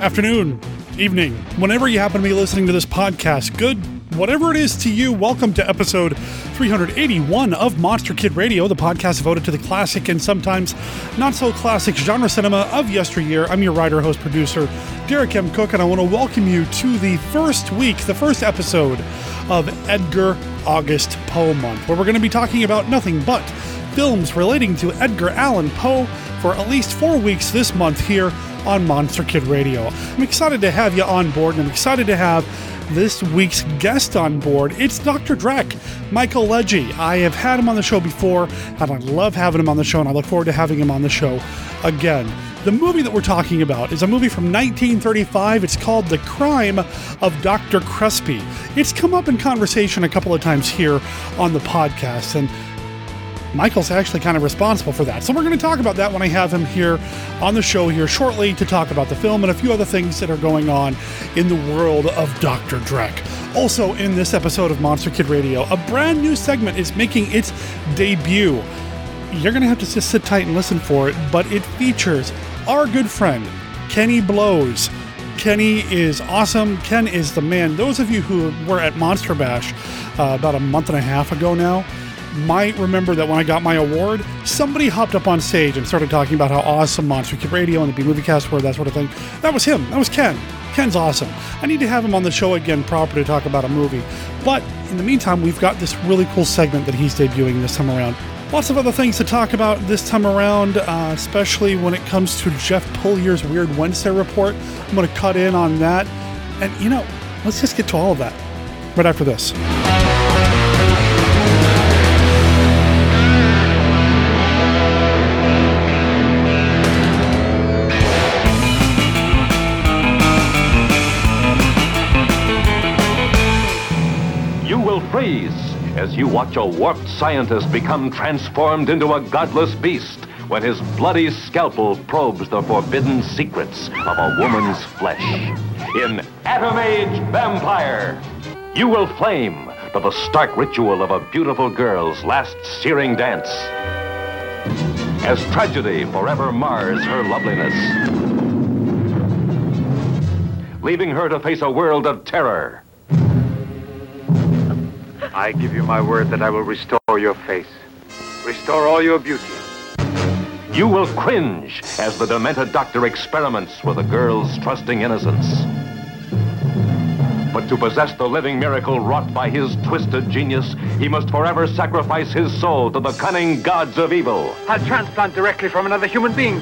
afternoon, evening, whenever you happen to be listening to this podcast. Good, whatever it is to you, welcome to episode 381 of Monster Kid Radio, the podcast devoted to the classic and sometimes not so classic genre cinema of yesteryear. I'm your writer, host, producer, Derek M. Cook, and I want to welcome you to the first week, the first episode of Edgar August Poe Month, where we're going to be talking about nothing but films relating to Edgar Allan Poe for at least four weeks this month here on Monster Kid Radio. I'm excited to have you on board, and I'm excited to have this week's guest on board. It's Dr. Drek, Michael Legge. I have had him on the show before, and I love having him on the show, and I look forward to having him on the show again. The movie that we're talking about is a movie from 1935. It's called The Crime of Dr. Crespi. It's come up in conversation a couple of times here on the podcast, and Michael's actually kind of responsible for that. So we're going to talk about that when I have him here on the show here shortly to talk about the film and a few other things that are going on in the world of Dr. Drek. Also, in this episode of Monster Kid Radio, a brand new segment is making its debut. You're going to have to just sit tight and listen for it, but it features our good friend, Kenny Blows. Kenny is awesome. Ken is the man. Those of you who were at Monster Bash uh, about a month and a half ago now, might remember that when I got my award, somebody hopped up on stage and started talking about how awesome Monster Kid Radio and the B Movie Cast were, that sort of thing. That was him. That was Ken. Ken's awesome. I need to have him on the show again proper to talk about a movie. But in the meantime, we've got this really cool segment that he's debuting this time around. Lots of other things to talk about this time around, uh, especially when it comes to Jeff Pullier's Weird Wednesday report. I'm going to cut in on that. And, you know, let's just get to all of that right after this. You will freeze as you watch a warped scientist become transformed into a godless beast when his bloody scalpel probes the forbidden secrets of a woman's flesh. In Atom Age Vampire, you will flame to the stark ritual of a beautiful girl's last searing dance. As tragedy forever mars her loveliness, leaving her to face a world of terror. I give you my word that I will restore your face, restore all your beauty. You will cringe as the demented doctor experiments with a girl's trusting innocence. But to possess the living miracle wrought by his twisted genius, he must forever sacrifice his soul to the cunning gods of evil. I'll transplant directly from another human being.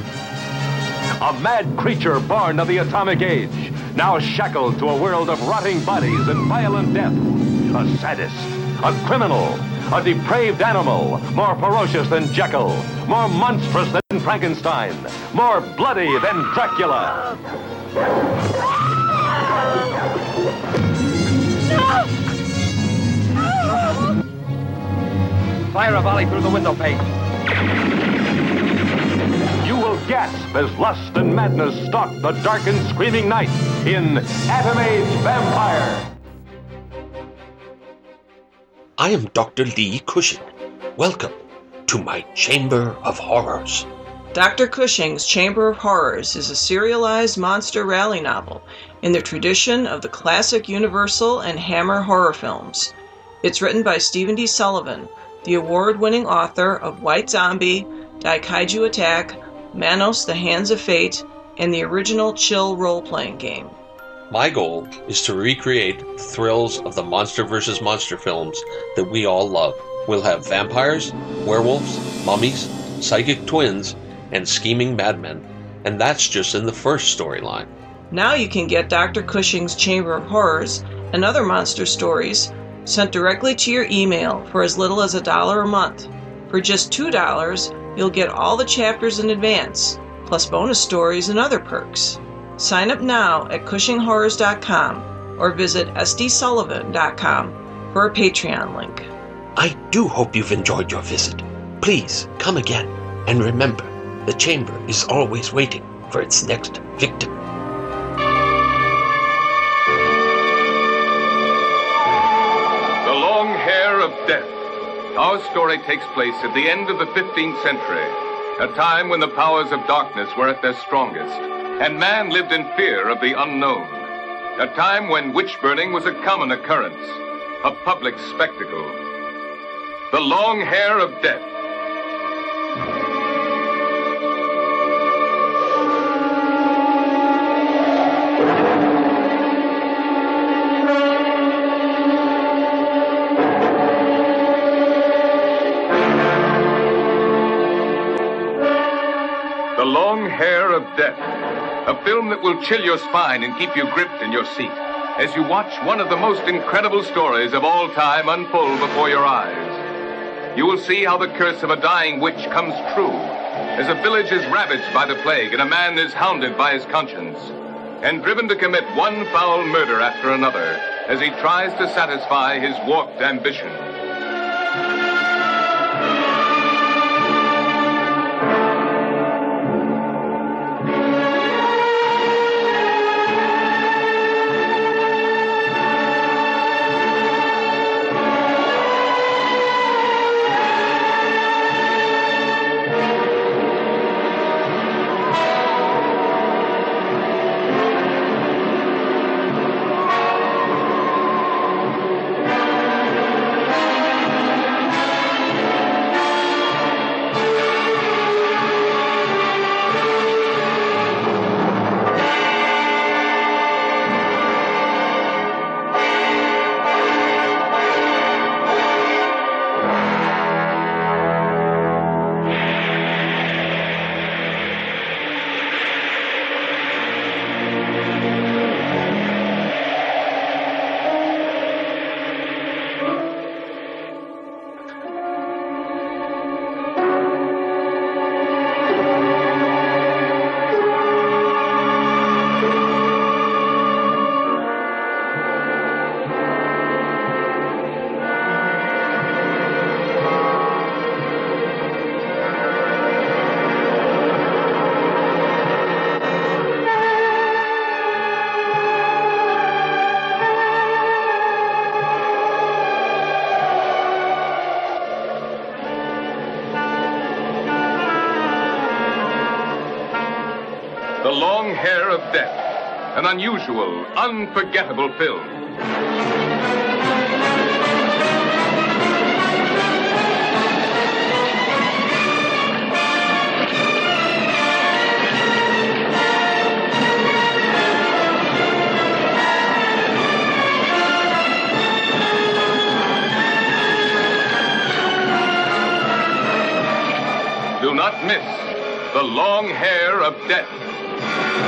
A mad creature born of the atomic age, now shackled to a world of rotting bodies and violent death. A sadist, a criminal, a depraved animal, more ferocious than Jekyll, more monstrous than Frankenstein, more bloody than Dracula. Fire a volley through the window pane. You will gasp as lust and madness stalk the dark and screaming night in Atom Age Vampire. I am Dr. Lee Cushing. Welcome to my Chamber of Horrors. Dr. Cushing's Chamber of Horrors is a serialized monster rally novel in the tradition of the classic Universal and Hammer horror films. It's written by Stephen D. Sullivan, the award winning author of White Zombie, Daikaiju Attack, Manos the Hands of Fate, and the original Chill role playing game. My goal is to recreate the thrills of the Monster vs. Monster films that we all love. We'll have vampires, werewolves, mummies, psychic twins, and scheming madmen. And that's just in the first storyline. Now you can get Dr. Cushing's Chamber of Horrors and other monster stories sent directly to your email for as little as a dollar a month. For just $2, you'll get all the chapters in advance, plus bonus stories and other perks. Sign up now at CushingHorrors.com or visit SDSullivan.com for a Patreon link. I do hope you've enjoyed your visit. Please come again. And remember, the chamber is always waiting for its next victim. The Long Hair of Death. Our story takes place at the end of the 15th century, a time when the powers of darkness were at their strongest. And man lived in fear of the unknown. A time when witch burning was a common occurrence, a public spectacle. The long hair of death. The Long Hair of Death. A film that will chill your spine and keep you gripped in your seat as you watch one of the most incredible stories of all time unfold before your eyes. You will see how the curse of a dying witch comes true as a village is ravaged by the plague and a man is hounded by his conscience and driven to commit one foul murder after another as he tries to satisfy his warped ambition. Unusual, unforgettable film. Do not miss The Long Hair of Death.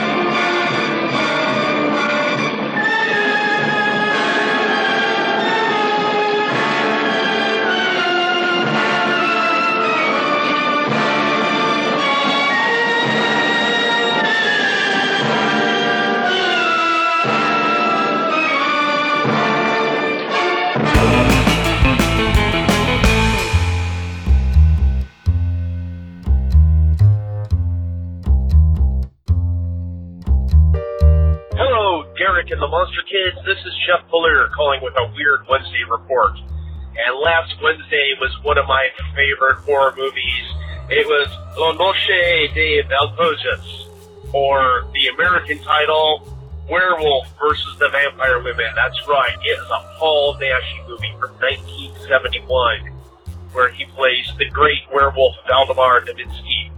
Calling with a Weird Wednesday report. And last Wednesday was one of my favorite horror movies. It was La Noche de Walpurgis, or the American title, Werewolf versus the Vampire Women. That's right, it is a Paul Naschy movie from 1971, where he plays the great werewolf Waldemar Daninsky.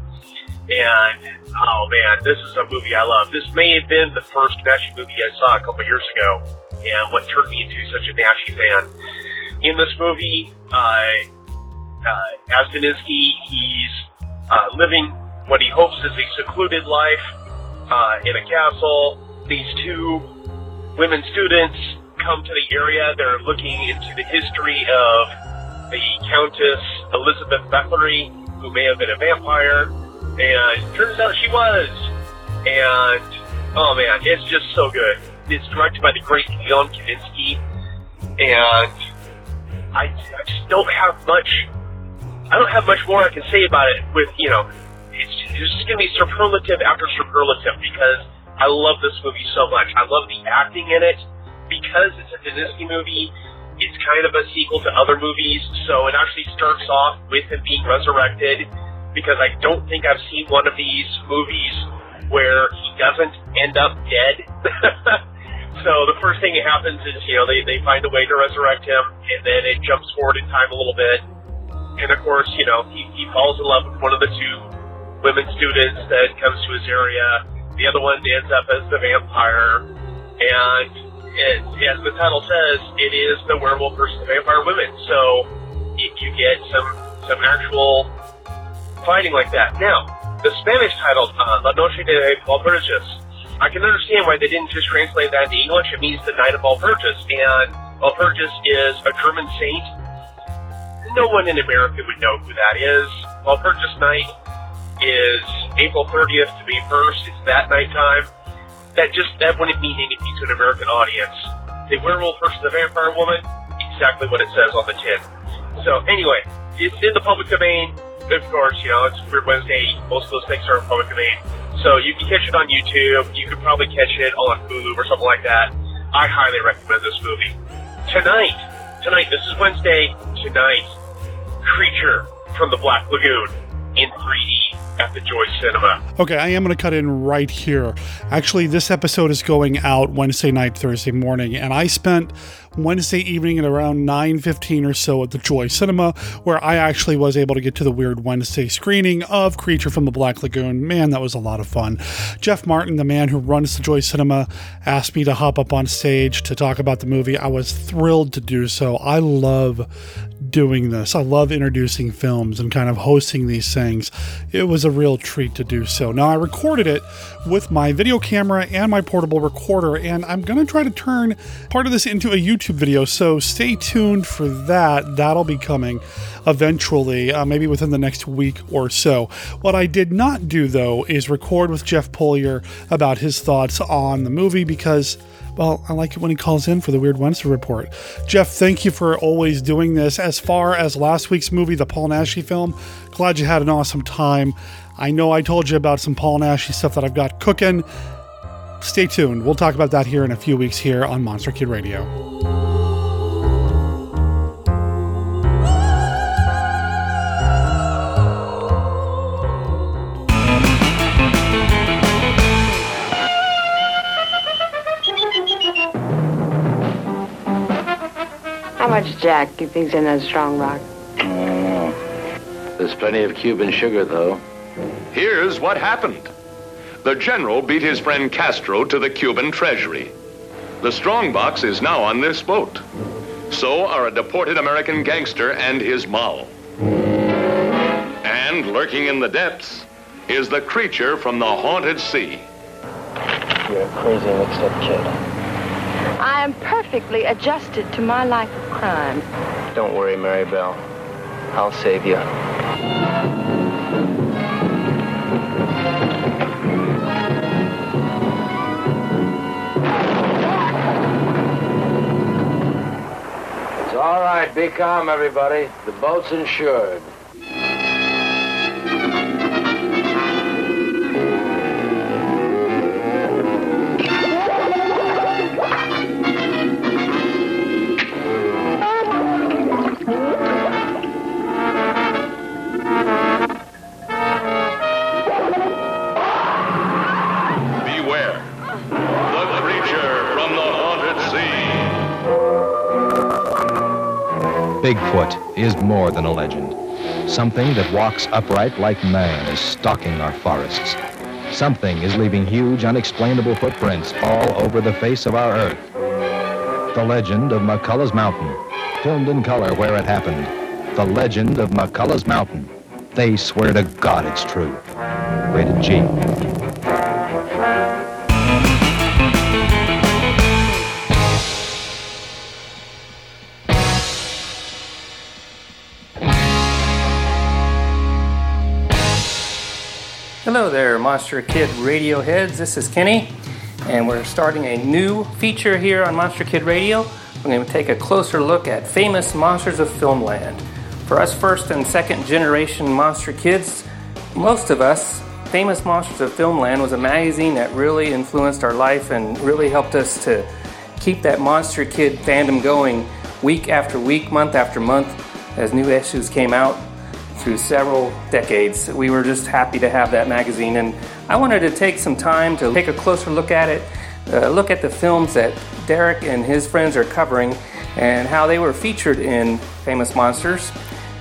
And oh man, this is a movie I love. This may have been the first Naschy movie I saw a couple years ago, and what turned me into such a Naschy fan. In this movie, uh, uh, he's uh, living what he hopes is a secluded life uh, in a castle. These two women students come to the area. They're looking into the history of the Countess Elizabeth Bathory, who may have been a vampire, and turns out she was. And oh man, it's just so good. It's directed by the great Leon Klimovsky, and I, I just don't have much. I don't have much more I can say about it. With you know, it's, it's just gonna be superlative after superlative because I love this movie so much. I love the acting in it because it's a Klimovsky movie. It's kind of a sequel to other movies, so it actually starts off with him being resurrected because I don't think I've seen one of these movies where he doesn't end up dead. so the first thing that happens is, you know, they, they find a way to resurrect him, and then it jumps forward in time a little bit. And of course, you know, he, he falls in love with one of the two women students that comes to his area. The other one ends up as the vampire. And it, as the title says, it is the werewolf versus the vampire women. So you, you get some, some actual fighting like that. Now, the Spanish title, uh, La Noche de Walpurgis, I can understand why they didn't just translate that into English. It means the Night of Walpurgis, and Walpurgis is a German saint. No one in America would know who that is. Walpurgis Night is April 30th to May 1st. It's that nighttime. That just that wouldn't mean anything to an American audience. The werewolf versus the vampire woman, exactly what it says on the tin. So anyway, it's in the public domain of course, you know, it's Weird Wednesday. Most of those things are in public domain. So you can catch it on YouTube. You could probably catch it on Hulu or something like that. I highly recommend this movie. Tonight, tonight, this is Wednesday, tonight, Creature from the Black Lagoon in 3D at the Joy Cinema. Okay, I am going to cut in right here. Actually, this episode is going out Wednesday night, Thursday morning, and I spent Wednesday evening at around 9:15 or so at the Joy Cinema, where I actually was able to get to the Weird Wednesday screening of Creature from the Black Lagoon. Man, that was a lot of fun. Jeff Martin, the man who runs the Joy Cinema, asked me to hop up on stage to talk about the movie. I was thrilled to do so. I love doing this. I love introducing films and kind of hosting these things. It was a real treat to do so. Now, I recorded it with my video camera and my portable recorder, and I'm going to try to turn part of this into a YouTube video, so stay tuned for that. That'll be coming eventually, uh, maybe within the next week or so. What I did not do, though, is record with Jeff Polier about his thoughts on the movie because well, I like it when he calls in for the Weird Wednesday report. Jeff, thank you for always doing this. As far as last week's movie, the Paul Naschy film, glad you had an awesome time. I know I told you about some Paul Naschy stuff that I've got cooking. Stay tuned. We'll talk about that here in a few weeks here on Monster Kid Radio. Much Jack you think's in that strong rock? Oh. There's plenty of Cuban sugar, though. Here's what happened. The general beat his friend Castro to the Cuban treasury. The strongbox is now on this boat. So are a deported American gangster and his moll. And lurking in the depths is the creature from the haunted sea. You're a crazy mixed-up kid. I am perfectly adjusted to my life of crime. Don't worry, Mary Bell. I'll save you. It's all right. Be calm, everybody. The boat's insured. Bigfoot is more than a legend. Something that walks upright like man is stalking our forests. Something is leaving huge, unexplainable footprints all over the face of our earth. The legend of McCullough's Mountain, filmed in color where it happened. The legend of McCullough's Mountain. They swear to God it's true. Rated G. Monster Kid Radio heads. This is Kenny, and we're starting a new feature here on Monster Kid Radio. We're going to take a closer look at famous monsters of filmland. For us first and second generation monster kids, most of us, Famous Monsters of Filmland was a magazine that really influenced our life and really helped us to keep that Monster Kid fandom going week after week, month after month as new issues came out through several decades. We were just happy to have that magazine, and I wanted to take some time to take a closer look at it, uh, look at the films that Derek and his friends are covering, and how they were featured in Famous Monsters.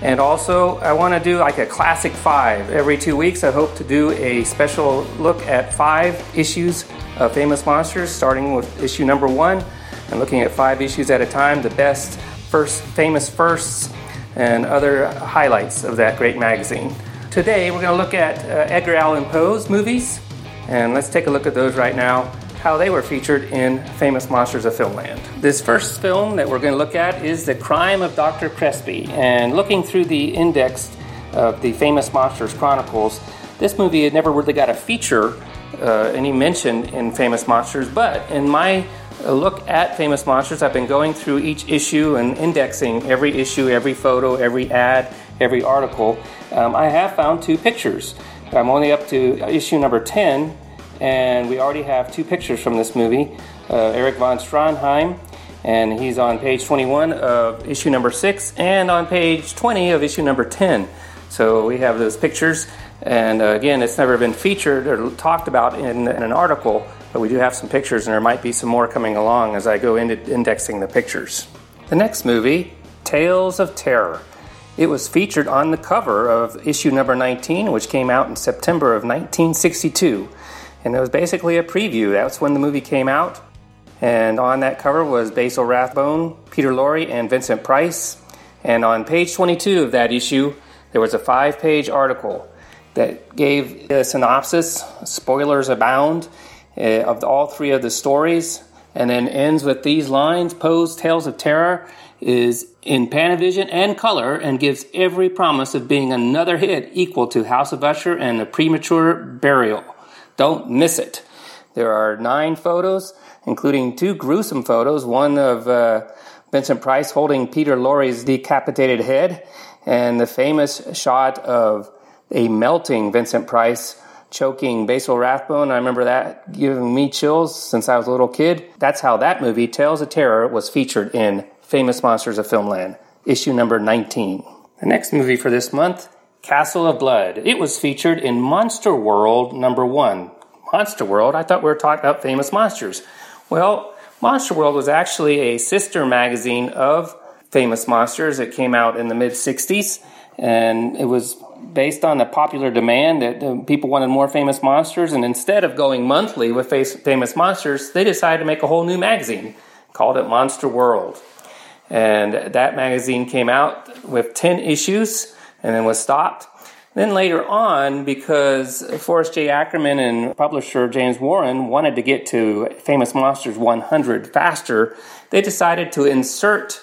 And also, I want to do like a classic five. Every two weeks, I hope to do a special look at five issues of Famous Monsters, starting with issue number one and looking at five issues at a time, the best first famous firsts and other highlights of that great magazine. Today, we're going to look at uh, Edgar Allan Poe's movies, and let's take a look at those right now, how they were featured in Famous Monsters of Filmland. This first film that we're going to look at is The Crime of Dr. Crespi, and looking through the index of the Famous Monsters Chronicles, this movie had never really got a feature, uh, any mention in Famous Monsters, but in my a look at famous monsters. I've been going through each issue and indexing every issue, every photo, every ad, every article. Um, I have found two pictures. I'm only up to issue number 10, and we already have two pictures from this movie. Uh, Erich von Stroheim, and he's on page 21 of issue number 6 and on page 20 of issue number 10. So we have those pictures, and uh, again, it's never been featured or talked about in, in an article but we do have some pictures, and there might be some more coming along as I go into indexing the pictures. The next movie, Tales of Terror. It was featured on the cover of issue number 19, which came out in September of 1962. And it was basically a preview. That's when the movie came out. And on that cover was Basil Rathbone, Peter Lorre, and Vincent Price. And on page 22 of that issue, there was a five page article that gave a synopsis, spoilers abound, uh, of all three of the stories, and then ends with these lines Poe's Tales of Terror is in Panavision and color and gives every promise of being another hit equal to House of Usher and A Premature Burial. Don't miss it. There are nine photos, including two gruesome photos one of uh, Vincent Price holding Peter Lorre's decapitated head, and the famous shot of a melting Vincent Price choking Basil Rathbone. I remember that giving me chills since I was a little kid. That's how that movie, Tales of Terror, was featured in Famous Monsters of Filmland, issue number 19. The next movie for this month, Castle of Blood. It was featured in Monster World number one. Monster World? I thought we were talking about famous monsters. Well, Monster World was actually a sister magazine of Famous Monsters. It came out in the mid 60s and it was based on the popular demand that people wanted more famous monsters. And instead of going monthly with famous monsters, they decided to make a whole new magazine, called it Monster World. And that magazine came out with 10 issues and then was stopped. Then later on, because Forrest J. Ackerman and publisher James Warren wanted to get to Famous Monsters 100 faster, they decided to insert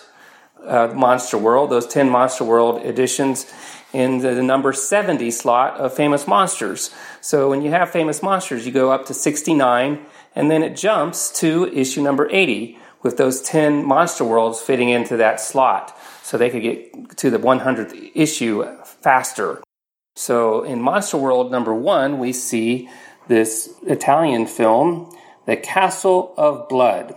uh, Monster World, those 10 Monster World editions, in the, number 70 slot of Famous Monsters. So when you have Famous Monsters, you go up to 69, and then it jumps to issue number 80 with those 10 Monster Worlds fitting into that slot. So they could get to the 100th issue faster. So in Monster World number one, we see this Italian film, The Castle of Blood.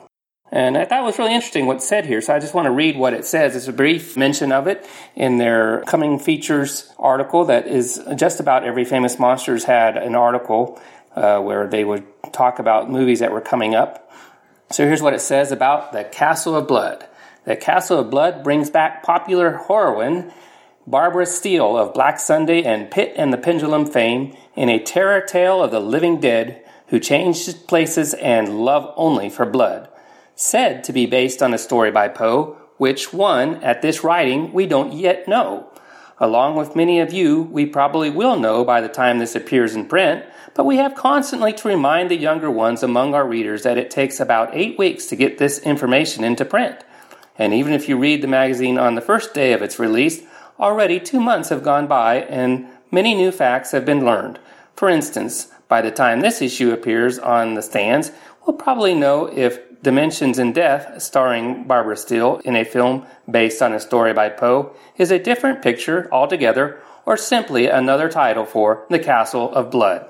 And I thought it was really interesting what's said here, so I just want to read what it says. It's a brief mention of it in their coming features article that is just about every famous monsters had an article uh, where they would talk about movies that were coming up. So here's what it says about the Castle of Blood. The Castle of Blood brings back popular heroine Barbara Steele of Black Sunday and Pit and the Pendulum fame in a terror tale of the living dead who changed places and love only for blood said to be based on a story by Poe, which one, at this writing, we don't yet know. Along with many of you, we probably will know by the time this appears in print, but we have constantly to remind the younger ones among our readers that it takes about eight weeks to get this information into print. And even if you read the magazine on the first day of its release, already two months have gone by and many new facts have been learned. For instance, by the time this issue appears on the stands, we'll probably know if Dimensions in Death, starring Barbara Steele in a film based on a story by Poe, is a different picture altogether, or simply another title for The Castle of Blood.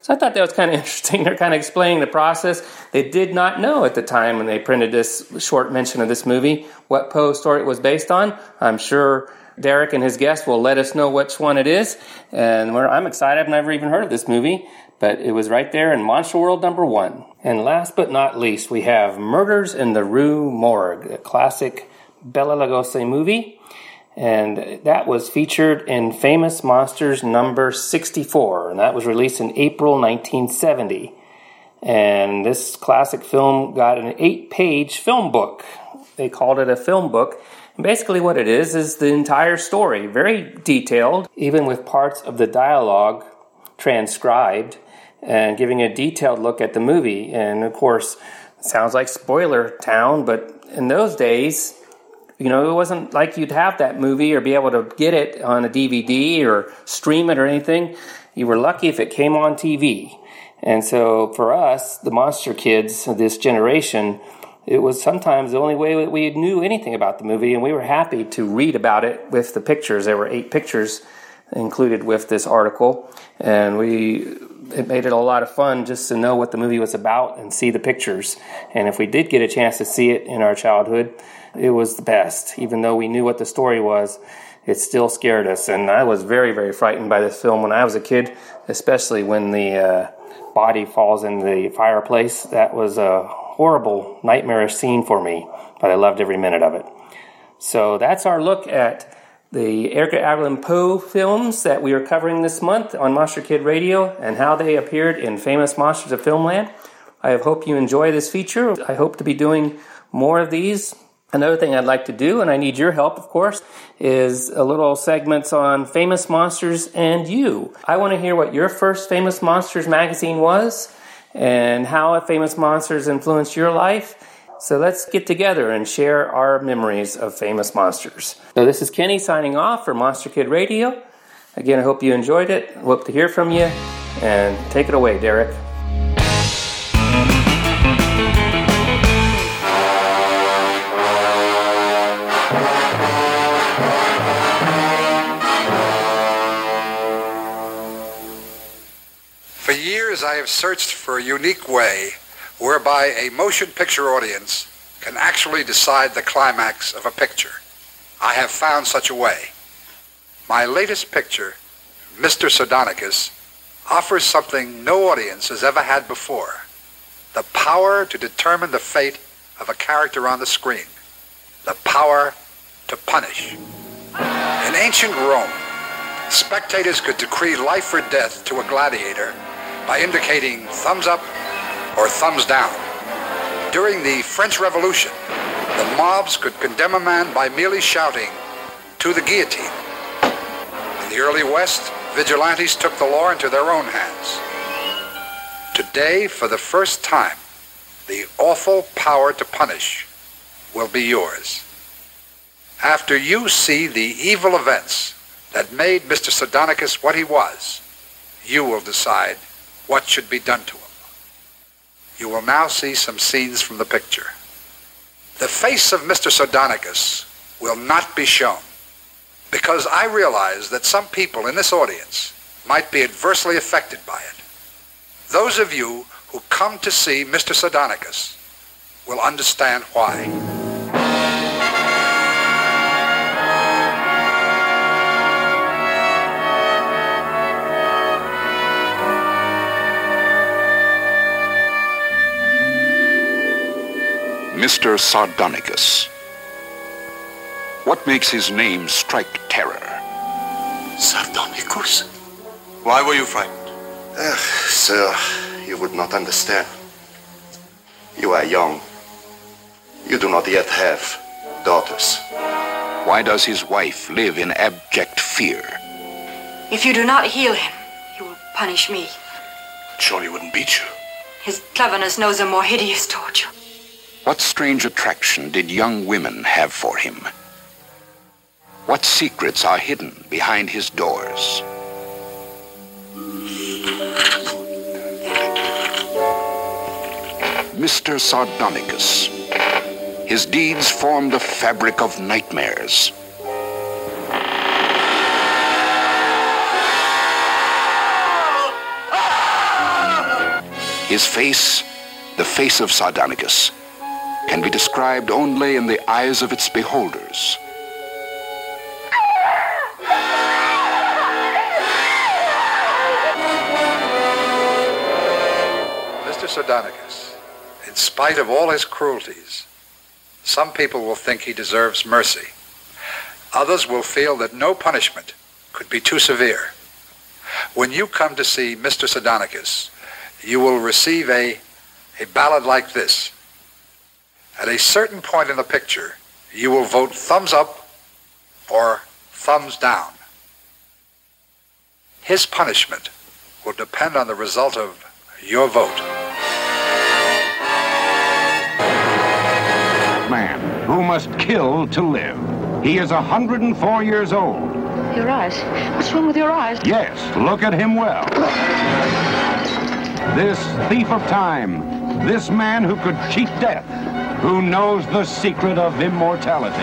So I thought that was kind of interesting. They're kind of explaining the process. They did not know at the time when they printed this short mention of this movie what Poe's story was based on. I'm sure Derek and his guest will let us know which one it is. And I'm excited. I've never even heard of this movie, but it was right there in Monster World number one. And last but not least, we have Murders in the Rue Morgue, a classic Bela Lugosi movie. And that was featured in Famous Monsters number 64, and that was released in April 1970. And this classic film got an eight page film book. They called it a film book. And basically, what it is is the entire story, very detailed, even with parts of the dialogue transcribed and giving a detailed look at the movie. And of course, sounds like spoiler town, but in those days, you know, it wasn't like you'd have that movie or be able to get it on a DVD or stream it or anything. You were lucky if it came on TV. And so for us, the monster kids of this generation, it was sometimes the only way that we knew anything about the movie, and we were happy to read about it with the pictures. There were eight pictures included with this article, and we it made it a lot of fun just to know what the movie was about and see the pictures. And if we did get a chance to see it in our childhood, it was the best. Even though we knew what the story was, it still scared us. And I was very, very frightened by this film when I was a kid, especially when the uh, body falls in the fireplace. That was a horrible, nightmarish scene for me, but I loved every minute of it. So that's our look at the Edgar Allan Poe films that we are covering this month on Monster Kid Radio and how they appeared in Famous Monsters of Filmland. I hope you enjoy this feature. I hope to be doing more of these. Another thing I'd like to do, and I need your help, of course, is a little segments on famous monsters and you. I want to hear what your first Famous Monsters magazine was and how Famous Monsters influenced your life so let's get together and share our memories of famous monsters. So this is Kenny signing off for Monster Kid Radio. Again, I hope you enjoyed it. Hope to hear from you. And take it away, Derek. For years, I have searched for a unique way whereby a motion picture audience can actually decide the climax of a picture. I have found such a way. My latest picture, Mr. Sardonicus, offers something no audience has ever had before. The power to determine the fate of a character on the screen. The power to punish. In ancient Rome, spectators could decree life or death to a gladiator by indicating thumbs up or thumbs down. During the French Revolution, the mobs could condemn a man by merely shouting, to the guillotine. In the early West, vigilantes took the law into their own hands. Today, for the first time, the awful power to punish will be yours. After you see the evil events that made Mr. Sardonicus what he was, you will decide what should be done to him. You will now see some scenes from the picture. The face of Mr. Sardonicus will not be shown because I realize that some people in this audience might be adversely affected by it. Those of you who come to see Mr. Sardonicus will understand why. Mr. Sardonicus. What makes his name strike terror? Sardonicus? Why were you frightened? Uh, sir, you would not understand. You are young. You do not yet have daughters. Why does his wife live in abject fear? If you do not heal him, he will punish me. Surely wouldn't beat you. His cleverness knows a more hideous torture. What strange attraction did young women have for him? What secrets are hidden behind his doors? Mr. Sardonicus. His deeds formed a fabric of nightmares. His face, the face of Sardonicus, can be described only in the eyes of its beholders. Mr. Sardonicus, in spite of all his cruelties, some people will think he deserves mercy. Others will feel that no punishment could be too severe. When you come to see Mr. Sardonicus, you will receive a, a ballad like this. At a certain point in the picture, you will vote thumbs up or thumbs down. His punishment will depend on the result of your vote. Man who must kill to live. He is 104 years old. Your eyes. What's wrong with your eyes? Yes, look at him well. This thief of time, this man who could cheat death, who knows the secret of immortality.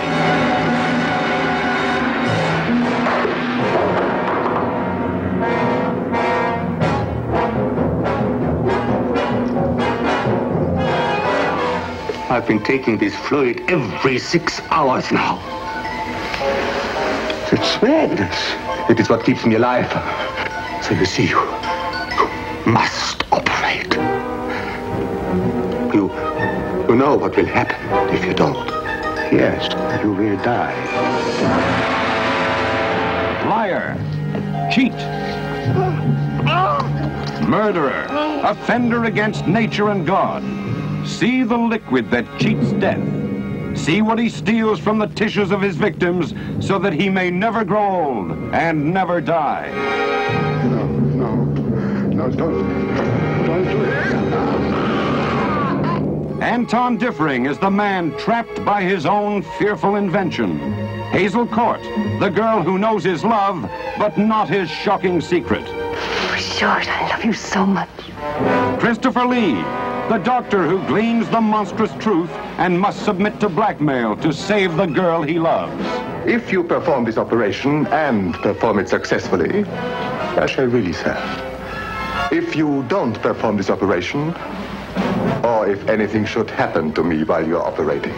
I've been taking this fluid every six hours now. It's madness. It is what keeps me alive. So you see, you, you must operate. You, you know what will happen if you don't. Yes, you will die. Liar, cheat, murderer, offender against nature and God. See the liquid that cheats death. See what he steals from the tissues of his victims so that he may never grow old and never die. No, no, no, don't, don't do it. Anton Diffring is the man trapped by his own fearful invention. Hazel Court, the girl who knows his love, but not his shocking secret. George, I love you so much. Christopher Lee, the doctor who gleans the monstrous truth and must submit to blackmail to save the girl he loves. If you perform this operation and perform it successfully, I shall release her. If you don't perform this operation, or if anything should happen to me while you're operating,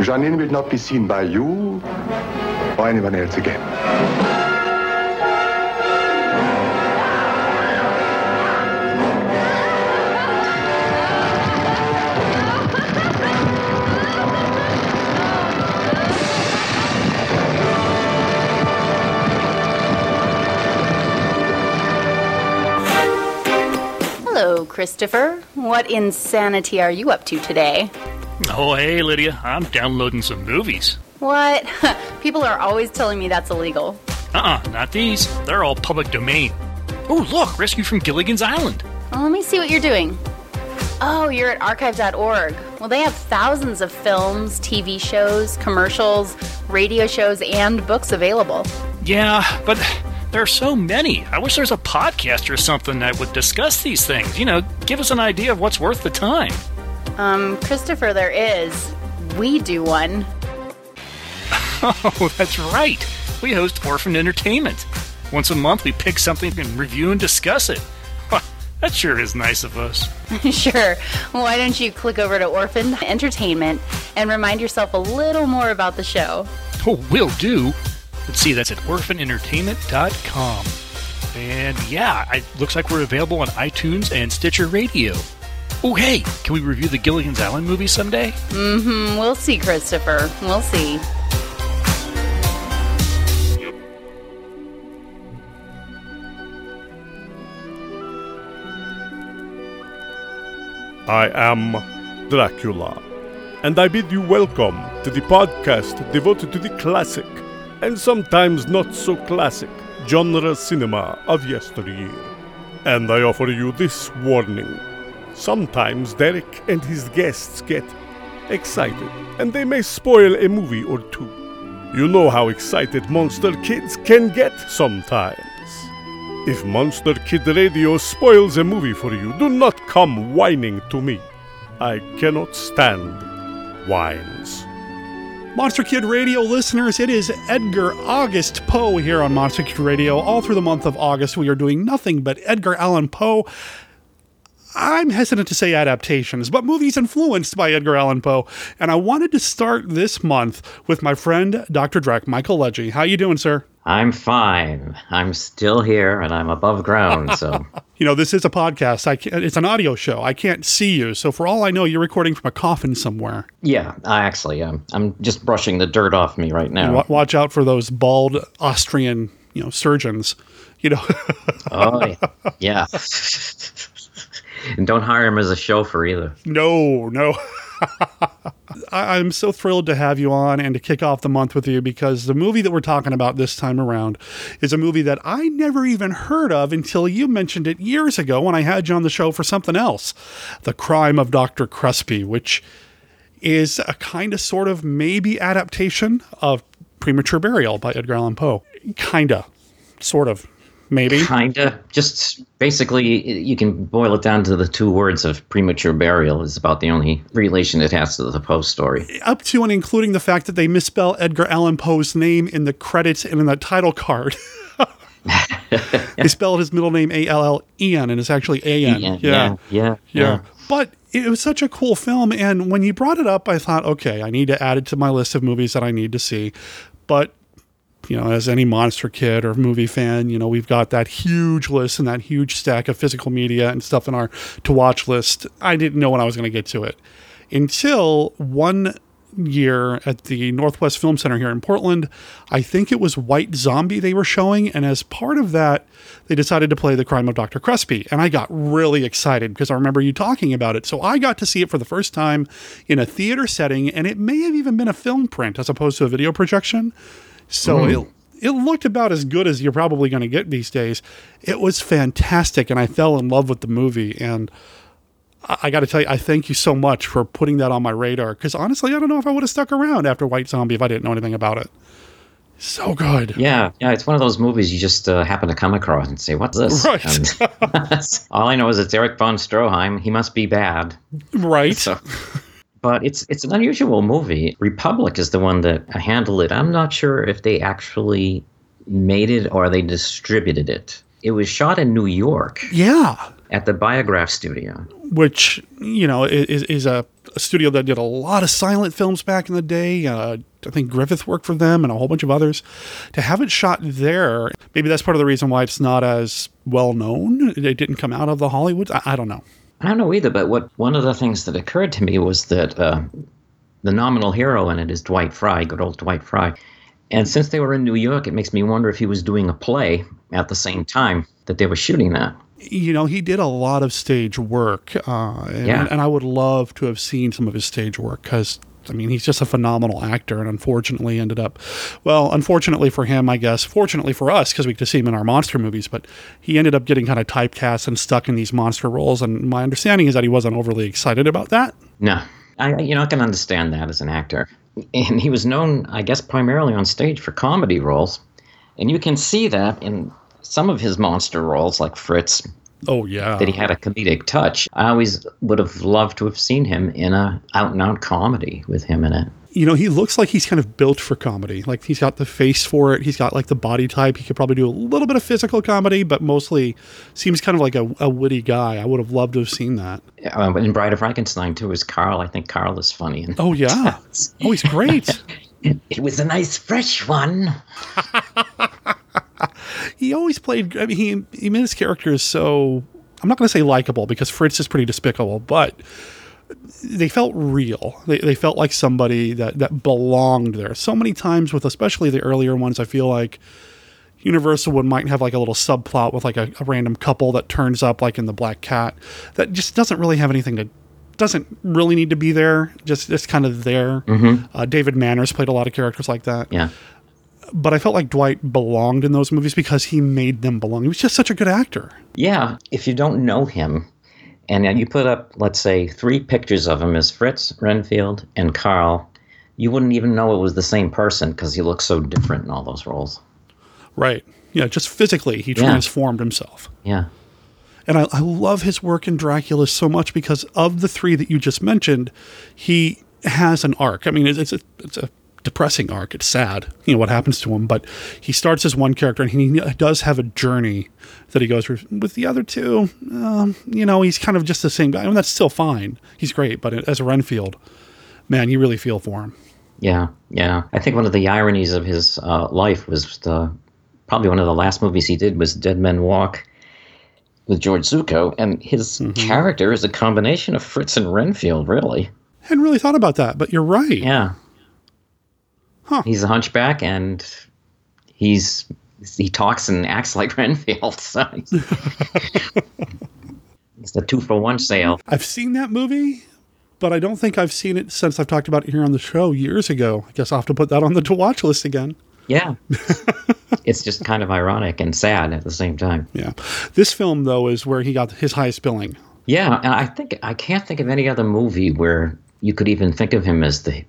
Janine will not be seen by you or anyone else again. Hello, Christopher. What insanity are you up to today? Oh, hey, Lydia. I'm downloading some movies. What? People are always telling me that's illegal. Uh uh not these. They're all public domain. Oh, look, Rescue from Gilligan's Island. Well, let me see what you're doing. Oh, you're at archive.org. Well, they have thousands of films, TV shows, commercials, radio shows, and books available. Yeah, but there are so many. I wish there's a podcast or something that would discuss these things. You know, give us an idea of what's worth the time. Um, Christopher, there is. We do one. Oh, that's right. We host Orphan Entertainment. Once a month, we pick something and review and discuss it. That sure is nice of us. sure. Why don't you click over to Orphan Entertainment and remind yourself a little more about the show? Oh, will do. Let's see, that's at orphanentertainment.com. And yeah, it looks like we're available on iTunes and Stitcher Radio. Oh, hey, can we review the Gilligan's Island movie someday? Mm hmm. We'll see, Christopher. We'll see. I am Dracula, and I bid you welcome to the podcast devoted to the classic, and sometimes not so classic, genre cinema of yesteryear. And I offer you this warning. Sometimes Derek and his guests get excited, and they may spoil a movie or two. You know how excited monster kids can get sometimes. If Monster Kid Radio spoils a movie for you, do not come whining to me. I cannot stand whines. Monster Kid Radio listeners, it is Edgar August Poe here on Monster Kid Radio. All through the month of August, we are doing nothing but Edgar Allan Poe. I'm hesitant to say adaptations, but movies influenced by Edgar Allan Poe. And I wanted to start this month with my friend Dr. Drek, Michael Leggy. How you doing, sir? I'm fine. I'm still here and I'm above ground, so. You know, this is a podcast. I can't, it's an audio show. I can't see you. So for all I know, you're recording from a coffin somewhere. yeah, I actually am. I'm just brushing the dirt off me right now. Wa- Watch out for those bald Austrian, you know, surgeons. You know. Oh, yeah. yeah. and don't hire him as a chauffeur either. No, no. I, I'm so thrilled to have you on and to kick off the month with you because the movie that we're talking about this time around is a movie that I never even heard of until you mentioned it years ago when I had you on the show for something else The Crime of Dr. Crespi, which is a kind of sort of maybe adaptation of Premature Burial by Edgar Allan Poe. Kinda. Sort of. Maybe. Kinda. Just basically, you can boil it down to the two words of premature burial is about the only relation it has to the Poe story. up to and including the fact that they misspell Edgar Allan Poe's name in the credits and in the title card. they spelled his middle name A L L E N and it's actually A N. Yeah, yeah, yeah, yeah. But it was such a cool film. And when you brought it up, I thought, okay, I need to add it to my list of movies that I need to see. But you know, as any monster kid or movie fan, you know, we've got that huge list and that huge stack of physical media and stuff in our to watch list. I didn't know when I was going to get to it until one year at the Northwest Film Center here in Portland. I think it was White Zombie they were showing. And as part of that, they decided to play The Crime of Dr. Crespi. And I got really excited because I remember you talking about it. So I got to see it for the first time in a theater setting. And it may have even been a film print as opposed to a video projection. So Mm. it, it looked about as good as you're probably going to get these days. It was fantastic, and I fell in love with the movie. And I, I got to tell you, I thank you so much for putting that on my radar. Because honestly, I don't know if I would have stuck around after White Zombie if I didn't know anything about it. So good. Yeah, yeah, it's one of those movies you just uh, happen to come across and say, "What's this?" Right. All I know is it's Erich von Stroheim. He must be bad, right? So, but it's it's an unusual movie. Republic is the one that handled it. I'm not sure if they actually made it or they distributed it. It was shot in New York Yeah. at the Biograph Studio. Which, you know, is, is a, a studio that did a lot of silent films back in the day. Uh, I think Griffith worked for them and a whole bunch of others. To have it shot there, maybe that's part of the reason why it's not as well known. It didn't come out of the Hollywood. I, I don't know. I don't know either, but what one of the things that occurred to me was that uh, the nominal hero in it is Dwight Frye, good old Dwight Frye. And since they were in New York, it makes me wonder if he was doing a play at the same time that they were shooting that. You know, he did a lot of stage work. Uh, and, Yeah. and I would love to have seen some of his stage work because. I mean, he's just a phenomenal actor, and unfortunately ended up, well, unfortunately for him, I guess, fortunately for us, because we get to see him in our monster movies, but he ended up getting kind of typecast and stuck in these monster roles. And my understanding is that he wasn't overly excited about that. No, I you know I can understand that as an actor. And he was known, I guess, primarily on stage for comedy roles, and you can see that in some of his monster roles, like Fritz. Oh yeah, that he had a comedic touch. I always would have loved to have seen him in a out and out comedy with him in it. You know, he looks like he's kind of built for comedy. Like he's got the face for it. He's got like the body type. He could probably do a little bit of physical comedy, but mostly seems kind of like a, a witty guy. I would have loved to have seen that. Um, in Bride of Frankenstein too is Carl. I think Carl is funny. And Oh yeah. oh, he's great. it was a nice fresh one. he always played. I mean, he he made his characters so. I'm not going to say likable because Fritz is pretty despicable, but they felt real. They, they felt like somebody that that belonged there. So many times with especially the earlier ones, I feel like Universal would might have like a little subplot with like a, a random couple that turns up like in the Black Cat that just doesn't really have anything to doesn't really need to be there. Just just kind of there. Mhm. Uh, David Manners played a lot of characters like that Yeah. But I felt like Dwight belonged in those movies because he made them belong. He was just such a good actor. Yeah, if you don't know him, and you put up, let's say, three pictures of him as Fritz, Renfield, and Carl, you wouldn't even know it was the same person because he looks so different in all those roles. Right. Yeah, just physically, he Yeah. transformed himself. Yeah. And I, I love his work in Dracula so much because of the three that you just mentioned, he has an arc. I mean, it's, it's a it's a depressing arc. It's sad, you know, what happens to him. But he starts as one character, and he does have a journey that he goes through. With the other two, um, you know, he's kind of just the same guy. I mean, that's still fine. He's great, but as a Renfield, man, you really feel for him. Yeah, yeah. I think one of the ironies of his uh, life was the probably one of the last movies he did was Dead Men Walk with George Zucco, and his Mm-hmm. character is a combination of Fritz and Renfield, really. hadn't really thought about that, but you're right. Yeah. He's a hunchback, and he's he talks and acts like Renfield. So it's the two for one sale. I've seen that movie, but I don't think I've seen it since I've talked about it here on the show years ago. I guess I'll have to put that on the to watch list again. Yeah. it's just kind of ironic and sad at the same time. Yeah. This film, though, is where he got his highest billing. Yeah, and I think I can't think of any other movie where you could even think of him as the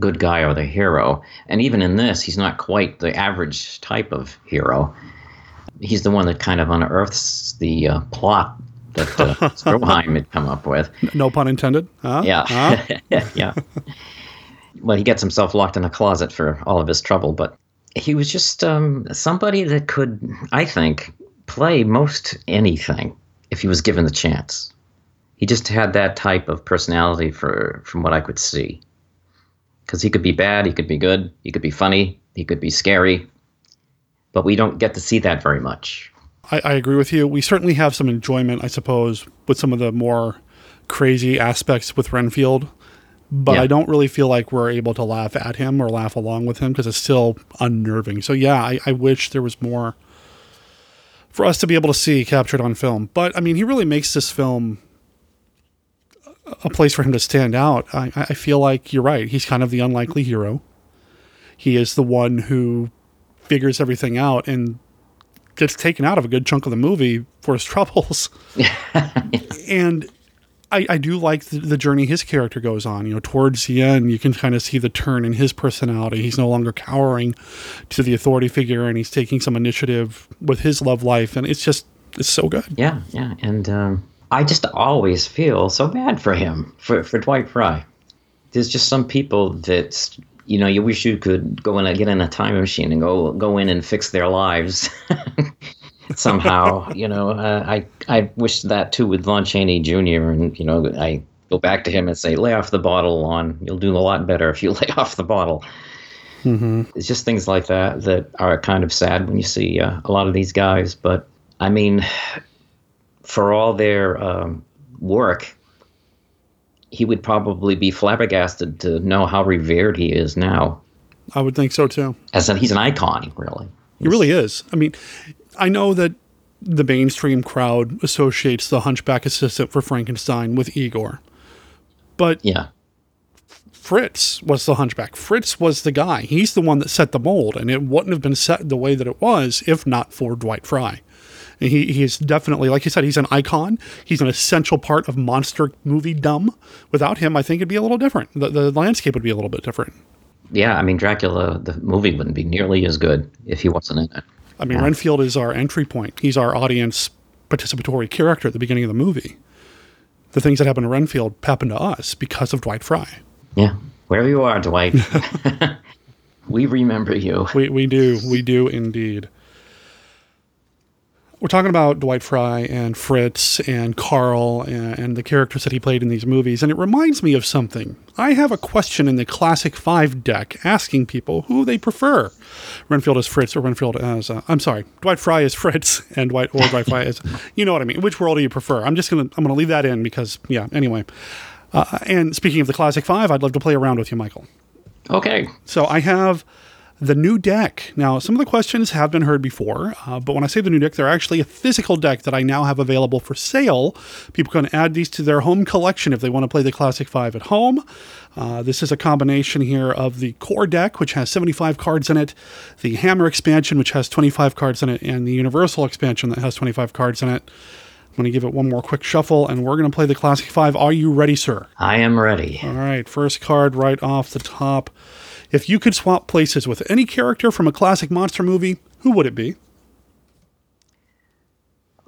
good guy or the hero. And even in this, he's not quite the average type of hero. He's the one that kind of unearths the uh, plot that uh, Stroheim had come up with. No pun intended. Huh? Yeah, Huh? yeah. Well, he gets himself locked in a closet for all of his trouble, but he was just um, somebody that could, I think, play most anything if he was given the chance. He just had that type of personality for from what I could see. Because he could be bad, he could be good, he could be funny, he could be scary, but we don't get to see that very much. I, I agree with you. We certainly have some enjoyment, I suppose, with some of the more crazy aspects with Renfield. But Yeah. I don't really feel like we're able to laugh at him or laugh along with him because it's still unnerving. So yeah, I, I wish there was more for us to be able to see captured on film. But I mean, he really makes this film a place for him to stand out. I, I feel like you're right. He's kind of the unlikely hero. He is the one who figures everything out and gets taken out of a good chunk of the movie for his troubles. and I, I do like the, the journey his character goes on. You know, towards the end, you can kind of see the turn in his personality. He's no longer cowering to the authority figure, and he's taking some initiative with his love life, and it's just it's so good. Yeah, yeah, and um, I just always feel so bad for him, for for Dwight Frye. There's just some people that you know you wish you could go in and get in a time machine and go go in and fix their lives somehow. you know, uh, I I wish that too with Lon Chaney Jr. and you know I go back to him and say, lay off the bottle, Lon. You'll do a lot better if you lay off the bottle. Mm-hmm. It's just things like that that are kind of sad when you see uh, a lot of these guys. But I mean, for all their um, work, he would probably be flabbergasted to know how revered he is now. I would think so too. As a, he's an icon, really. He really is. I mean, I know that the mainstream crowd associates the hunchback assistant for Frankenstein with Igor. But yeah. Fritz was the hunchback. Fritz was the guy. He's the one that set the mold, and it wouldn't have been set the way that it was if not for Dwight Frye. And he, he is definitely, like you said, he's an icon. He's an essential part of monster movie dumb. Without him, I think it'd be a little different. The, the landscape would be a little bit different. Yeah, I mean, Dracula, the movie wouldn't be nearly as good if he wasn't in it. I mean, Yeah. Renfield is our entry point. He's our audience participatory character at the beginning of the movie. The things that happen to Renfield happen to us because of Dwight Frye. Yeah. Wherever you are, Dwight, we remember you. We, we do. We do indeed. We're talking about Dwight Frye and Fritz and Carl and, and the characters that he played in these movies, and it reminds me of something. I have a question in the Classic 5 deck asking people who they prefer. Renfield as Fritz or Renfield as, uh, I'm sorry, Dwight Frye as Fritz and Dwight, or Dwight Frye as, you know what I mean. Which world do you prefer? I'm just going to, I'm to leave that in because, yeah, anyway. Uh, and speaking of the Classic 5, I'd love to play around with you, Michael. Okay. So I have the new deck. Now, some of the questions have been heard before, uh, but when I say the new deck, they're actually a physical deck that I now have available for sale. People can add these to their home collection if they want to play the Classic 5 at home. Uh, this is a combination here of the core deck, which has 75 cards in it, the Hammer expansion, which has 25 cards in it, and the Universal expansion that has 25 cards in it. I'm going to give it one more quick shuffle, and we're going to play the Classic 5. Are you ready, sir? I am ready. All right, first card right off the top. If you could swap places with any character from a classic monster movie, who would it be?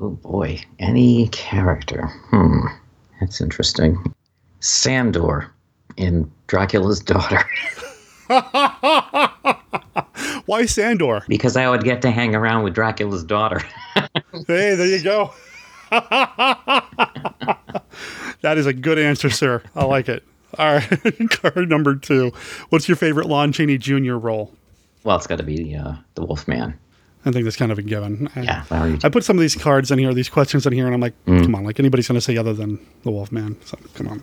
Oh boy, any character. Hmm, that's interesting. Sandor in Dracula's Daughter. Why Sandor? Because I would get to hang around with Dracula's daughter. hey, there you go. that is a good answer, sir. I like it. All right, card number two. What's your favorite Lon Chaney Jr. role? well, it's got to be uh, the Wolfman. I think that's kind of a given. I, Yeah. I put some of these cards in here, these questions in here, and I'm like, Mm. come on, like anybody's going to say other than the Wolfman. So come on.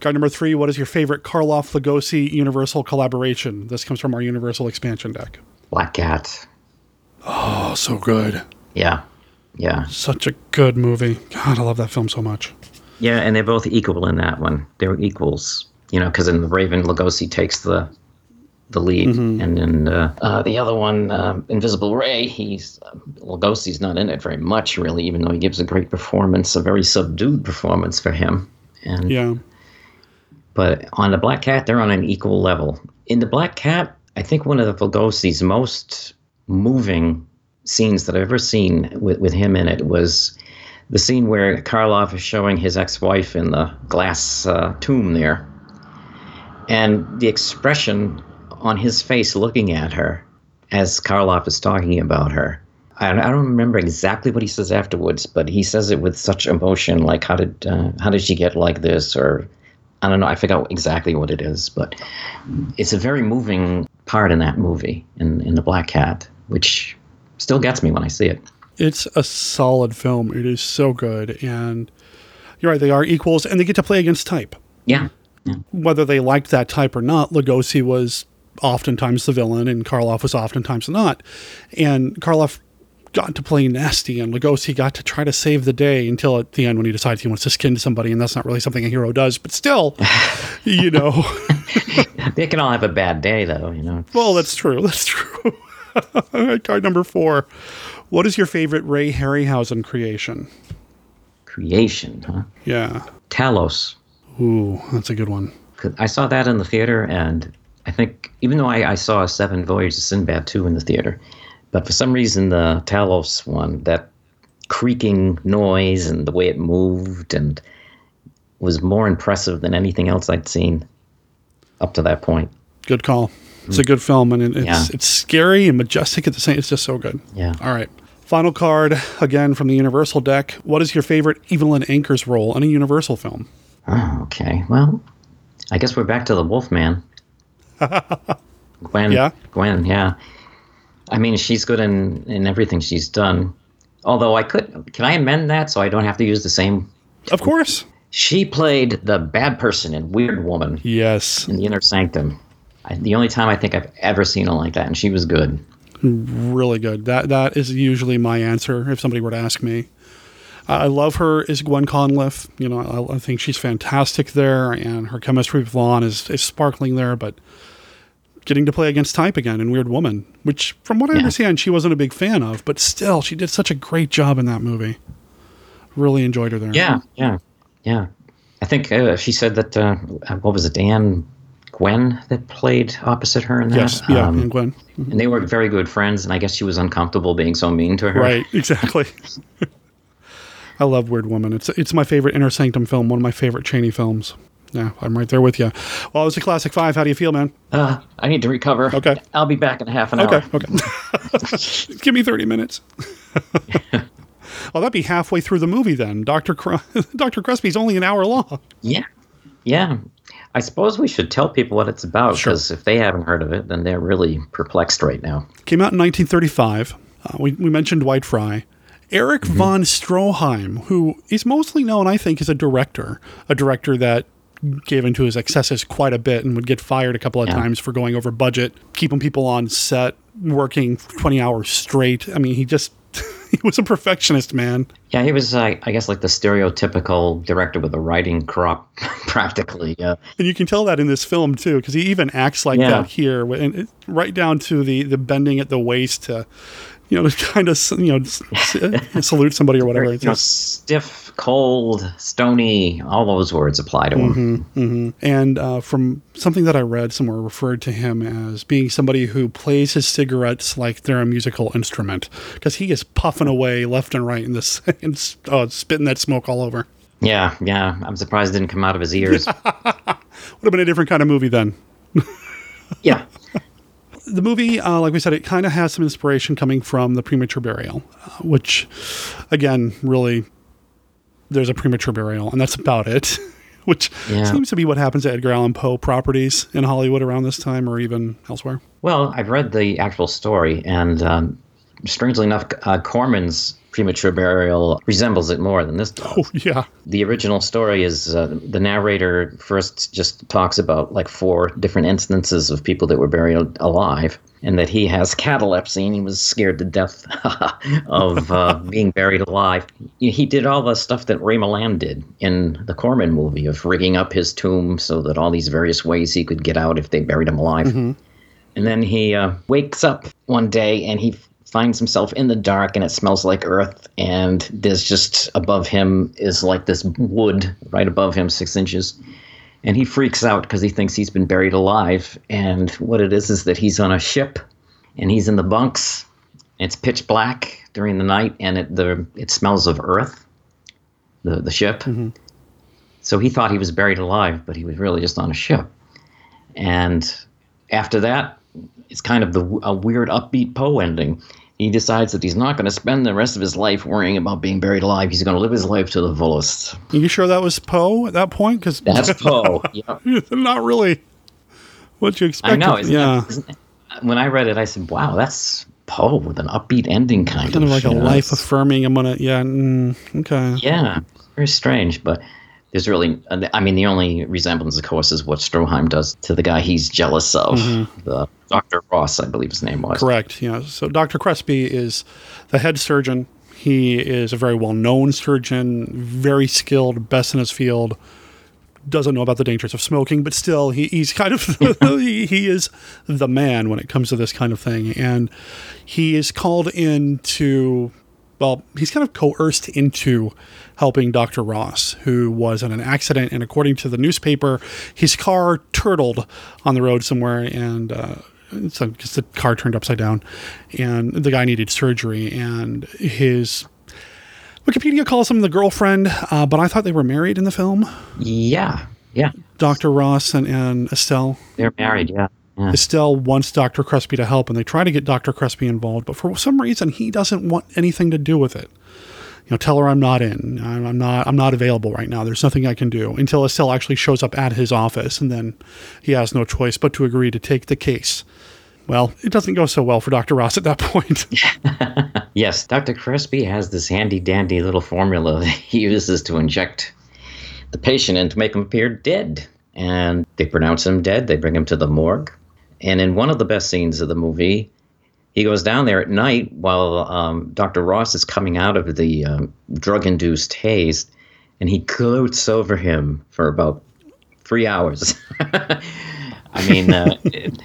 Card number three. What is your favorite Karloff Lugosi Universal collaboration? This comes from our Universal expansion deck. Black Cat. Oh, so good. Yeah. Yeah. Such a good movie. God, I love that film so much. Yeah, and they're both equal in that one. They're equals, you know, because in the Raven, Lugosi takes the the lead, Mhm. and in uh, uh, the other one, um, Invisible Ray, he's uh, Lugosi's not in it very much, really, even though he gives a great performance, a very subdued performance for him. And Yeah. but on the Black Cat, they're on an equal level. In the Black Cat, I think one of the Lugosi's most moving scenes that I've ever seen with, with him in it was the scene where Karloff is showing his ex-wife in the glass uh, tomb there, and the expression on his face looking at her as Karloff is talking about her. I, don't remember exactly what he says afterwards, but he says it with such emotion, like how did uh, how did she get like this, or I don't know. I forgot exactly what it is, but it's a very moving part in that movie in in the Black Cat, which still gets me when I see it. It's a solid film. It is so good. And you're right, they are equals and they get to play against type. Yeah. Whether they liked that type or not, Lugosi was oftentimes the villain and Karloff was oftentimes not. And Karloff got to play nasty and Lugosi got to try to save the day until at the end when he decides he wants to skin somebody and that's not really something a hero does. But still, you know. They can all have a bad day, though. You know. Well, that's true. That's true. Card number four. What is your favorite Ray Harryhausen creation? Creation, huh? Yeah. Talos. Ooh, that's a good one. I saw that in the theater, and I think even though I, I saw Seven Voyages of Sinbad 2 in the theater, but for some reason the Talos one, that creaking noise and the way it moved and was more impressive than anything else I'd seen up to that point. Good call. It's a mm. good film, and it's Yeah. it's scary and majestic at the same. It's just so good. Yeah. All right. Final card again from the Universal deck. What is your favorite Evelyn Ankers' role in a Universal film? Oh, okay. Well, I guess we're back to the Wolfman. Gwen. Yeah? Gwen, yeah. I mean, she's good in, in everything she's done. Although I could, can I amend that so I don't have to use the same? Of course. She played the bad person in Weird Woman. Yes. In the Inner Sanctum. I, the only time I think I've ever seen her like that, and she was good. Really good. That that is usually my answer if somebody were to ask me. I love her as Gwen Conliffe. You know, I, I think she's fantastic there, and her chemistry with Vaughn is, is sparkling there. But getting to play against type again in Weird Woman, which from what I understand, she wasn't a big fan of, but still, she did such a great job in that movie. Really enjoyed her there. Yeah, yeah, yeah. I think uh, she said that, uh, what was it, Dan Gwynne that played opposite her in that? Yes, yeah, Um, and Gwen. And they were very good friends, and I guess she was uncomfortable being so mean to her. Right, exactly. I love Weird Woman. It's it's my favorite Inner Sanctum film, one of my favorite Chaney films. Yeah, I'm right there with you. Well, it was a classic five. How do you feel, man? Uh, I need to recover. Okay. I'll be back in half an okay, hour. okay. Okay. Give me 30 minutes. well, that'd be halfway through the movie then. Dr. Cr- Dr. Crespi's only an hour long. Yeah. Yeah. I suppose we should tell people what it's about because if they haven't heard of it, then they're really perplexed right now. Came out in 1935. Uh, we, we mentioned Dwight Frye. Erich von Stroheim, who is mostly known, I think, as a director, a director that gave into his excesses quite a bit and would get fired a couple of Yeah. times for going over budget, keeping people on set, working 20 hours straight. I mean, he just, was a perfectionist, man. Yeah, he was, uh, I guess, like the stereotypical director with a writing crop, practically. Yeah. And you can tell that in this film too, because he even acts like Yeah. that here, and it, right down to the the bending at the waist to, you know, to kind of you know s- salute somebody or whatever. You know, stiff, cold, stony, all those words apply to him. hmm hmm And uh, from something that I read somewhere, referred to him as being somebody who plays his cigarettes like they're a musical instrument, because he is puffing away left and right in this and uh, spitting that smoke all over. Yeah, yeah. I'm surprised it didn't come out of his ears. Would have been a different kind of movie then. yeah. The movie, uh, like we said, it kind of has some inspiration coming from the premature burial, uh, which, again, really, there's a premature burial, and that's about it. which Yeah. seems to be what happens to Edgar Allan Poe properties in Hollywood around this time, or even elsewhere. Well, I've read the actual story, and um, strangely enough, uh, Corman's premature burial resembles it more than this does. Oh, yeah. The original story is uh, the narrator first just talks about like four different instances of people that were buried alive, and that he has catalepsy and he was scared to death of uh, being buried alive. He did all the stuff that Ray Milland did in the Corman movie of rigging up his tomb so that all these various ways he could get out if they buried him alive. Mm-hmm. And then he uh, wakes up one day and he finds himself in the dark and it smells like earth. And there's just above him is like this wood right above him, six inches. And he freaks out because he thinks he's been buried alive. And what it is is that he's on a ship and he's in the bunks. It's pitch black during the night and it, the, it smells of earth, the, the ship. Mm-hmm. So he thought he was buried alive, but he was really just on a ship. And after that, it's kind of the a weird upbeat Poe ending. He decides that he's not going to spend the rest of his life worrying about being buried alive. He's going to live his life to the fullest. Are you sure that was Poe at that point? Because That's Poe. Yeah. not really what you expect. I know. Isn't yeah, that- isn't when I read it, I said, "Wow, that's Poe with an upbeat ending, kind, kind of like a know, life affirming." I'm gonna. Yeah. Mm, okay. Yeah, very strange, but there's really, I mean, the only resemblance, of course, is what Stroheim does to the guy he's jealous of, Mhm. the Doctor Ross, I believe his name was. Correct. Yeah. So Dr. Crespi is the head surgeon. He is a very well known surgeon, very skilled, best in his field. Doesn't know about the dangers of smoking, but still, he, he's kind of he, he is the man when it comes to this kind of thing. And he is called in to, well, he's kind of coerced into helping Dr. Ross, who was in an accident. And according to the newspaper, his car turtled on the road somewhere and uh, so because the car turned upside down and the guy needed surgery. And his Wikipedia calls him the girlfriend, uh, but I thought they were married in the film. Yeah. Yeah. Dr. Ross and, and Estelle. They're married, yeah. yeah. Estelle wants Dr. Crespi to help, and they try to get Dr. Crespi involved, but for some reason, he doesn't want anything to do with it. Know, tell her I'm not in. I'm I'm not. I'm not available right now. There's nothing I can do until Estelle actually shows up at his office, and then he has no choice but to agree to take the case. Well, it doesn't go so well for Dr. Ross at that point. Yes, Dr. Crespi has this handy dandy little formula that he uses to inject the patient and to make him appear dead. And they pronounce him dead, they bring him to the morgue. And in one of the best scenes of the movie, he goes down there at night while um, Dr. Ross is coming out of the um, drug induced haze, and he gloats over him for about three hours. I mean, uh,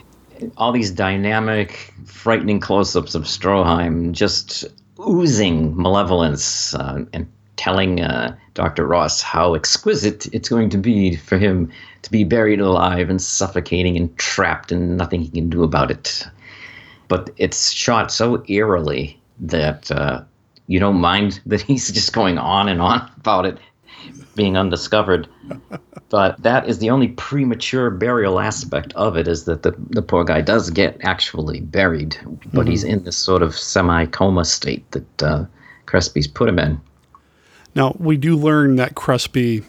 all these dynamic, frightening close ups of Stroheim just oozing malevolence uh, and telling uh, Dr. Ross how exquisite it's going to be for him to be buried alive and suffocating and trapped and nothing he can do about it. But it's shot so eerily that uh, you don't mind that he's just going on and on about it being undiscovered. But that is the only premature burial aspect of it is that the, the poor guy does get actually buried, but Mhm. he's in this sort of semi coma state that uh, Crespi's put him in. Now, we do learn that Crespi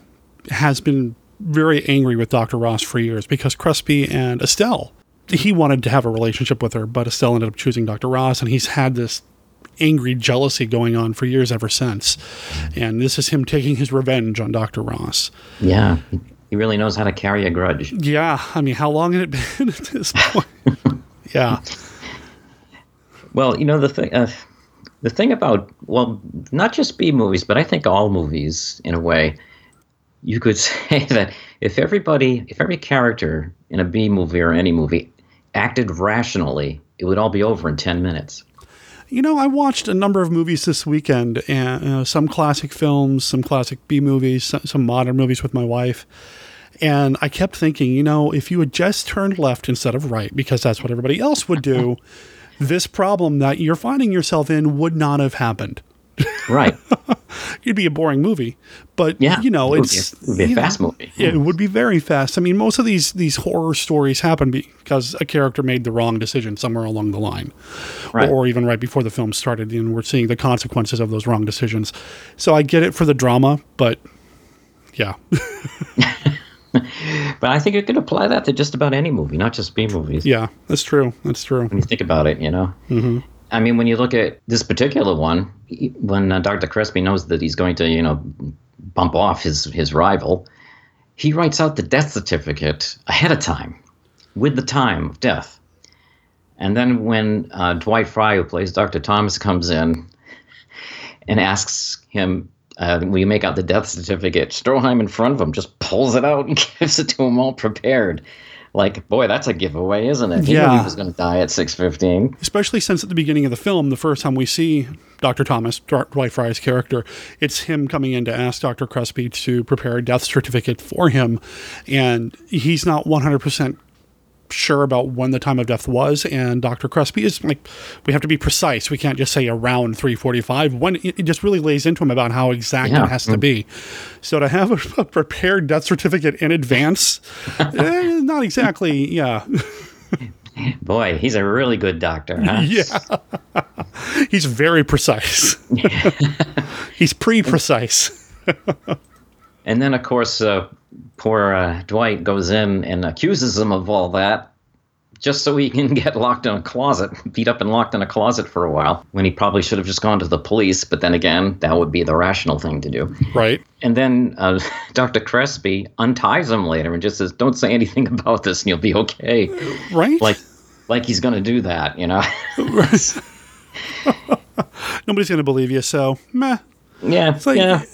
has been very angry with Dr. Ross for years because Crespi and Estelle, he wanted to have a relationship with her, but Estelle ended up choosing Dr. Ross, and he's had this angry jealousy going on for years ever since. And this is him taking his revenge on Dr. Ross. Yeah, he- really knows how to carry a grudge. Yeah, I mean, how long had it been at this point? yeah. Well, you know the thing. Uh, the thing about well, not just B movies, but I think all movies, in a way, you could say that if everybody, if every character in a B movie or any movie acted rationally, it would all be over in ten minutes. You know, I watched a number of movies this weekend, and uh, some classic films, some classic B movies, some, some modern movies with my wife. And I kept thinking, you know, if you had just turned left instead of right, because that's what everybody else would do, this problem that you're finding yourself in would not have happened. Right. It'd be a boring movie, but Yeah, you know, it it's a- it would be a you know, fast movie. Yeah, it would be very fast. I mean, most of these these horror stories happen because a character made the wrong decision somewhere along the line, Right. or, or even right before the film started, and we're seeing the consequences of those wrong decisions. So I get it for the drama, but yeah, But I think you could apply that to just about any movie, not just B movies. yeah, that's true. That's true. When you think about it, you know. hmm I mean, when you look at this particular one, when uh, Dr. Crespi knows that he's going to, you know, bump off his his rival, he writes out the death certificate ahead of time, with the time of death. And then when uh, Dwight Frye, who plays Dr. Thomas, comes in and asks him, uh, "Will you make out the death certificate?" Stroheim in front of him just pulls it out and gives it to him all prepared. Like, boy, that's a giveaway, isn't it? He knew Yeah. he was going to die at six fifteen. Especially since at the beginning of the film, the first time we see Dr. Thomas, Dwight Frye's character, it's him coming in to ask Dr. Crespi to prepare a death certificate for him. And he's not 100% sure about when the time of death was. And Dr. Crespi is like, we have to be precise. We can't just say around 345. When it, just really lays into him about how exact Yeah. it has to be. So to have a, a prepared death certificate in advance, eh, not exactly, yeah. Boy, he's a really good doctor, huh? Yeah. He's very precise. He's pre precise. And then, of course, uh, poor uh, Dwight goes in and accuses him of all that just so he can get locked in a closet, beat up and locked in a closet for a while, when he probably should have just gone to the police. But then again, that would be the rational thing to do. Right. And then uh, Dr. Crespi unties him later and just says, Don't say anything about this and you'll be okay. Right? Like, like he's going to do that, you know? Nobody's going to believe you, so meh. Yeah. It's like, yeah.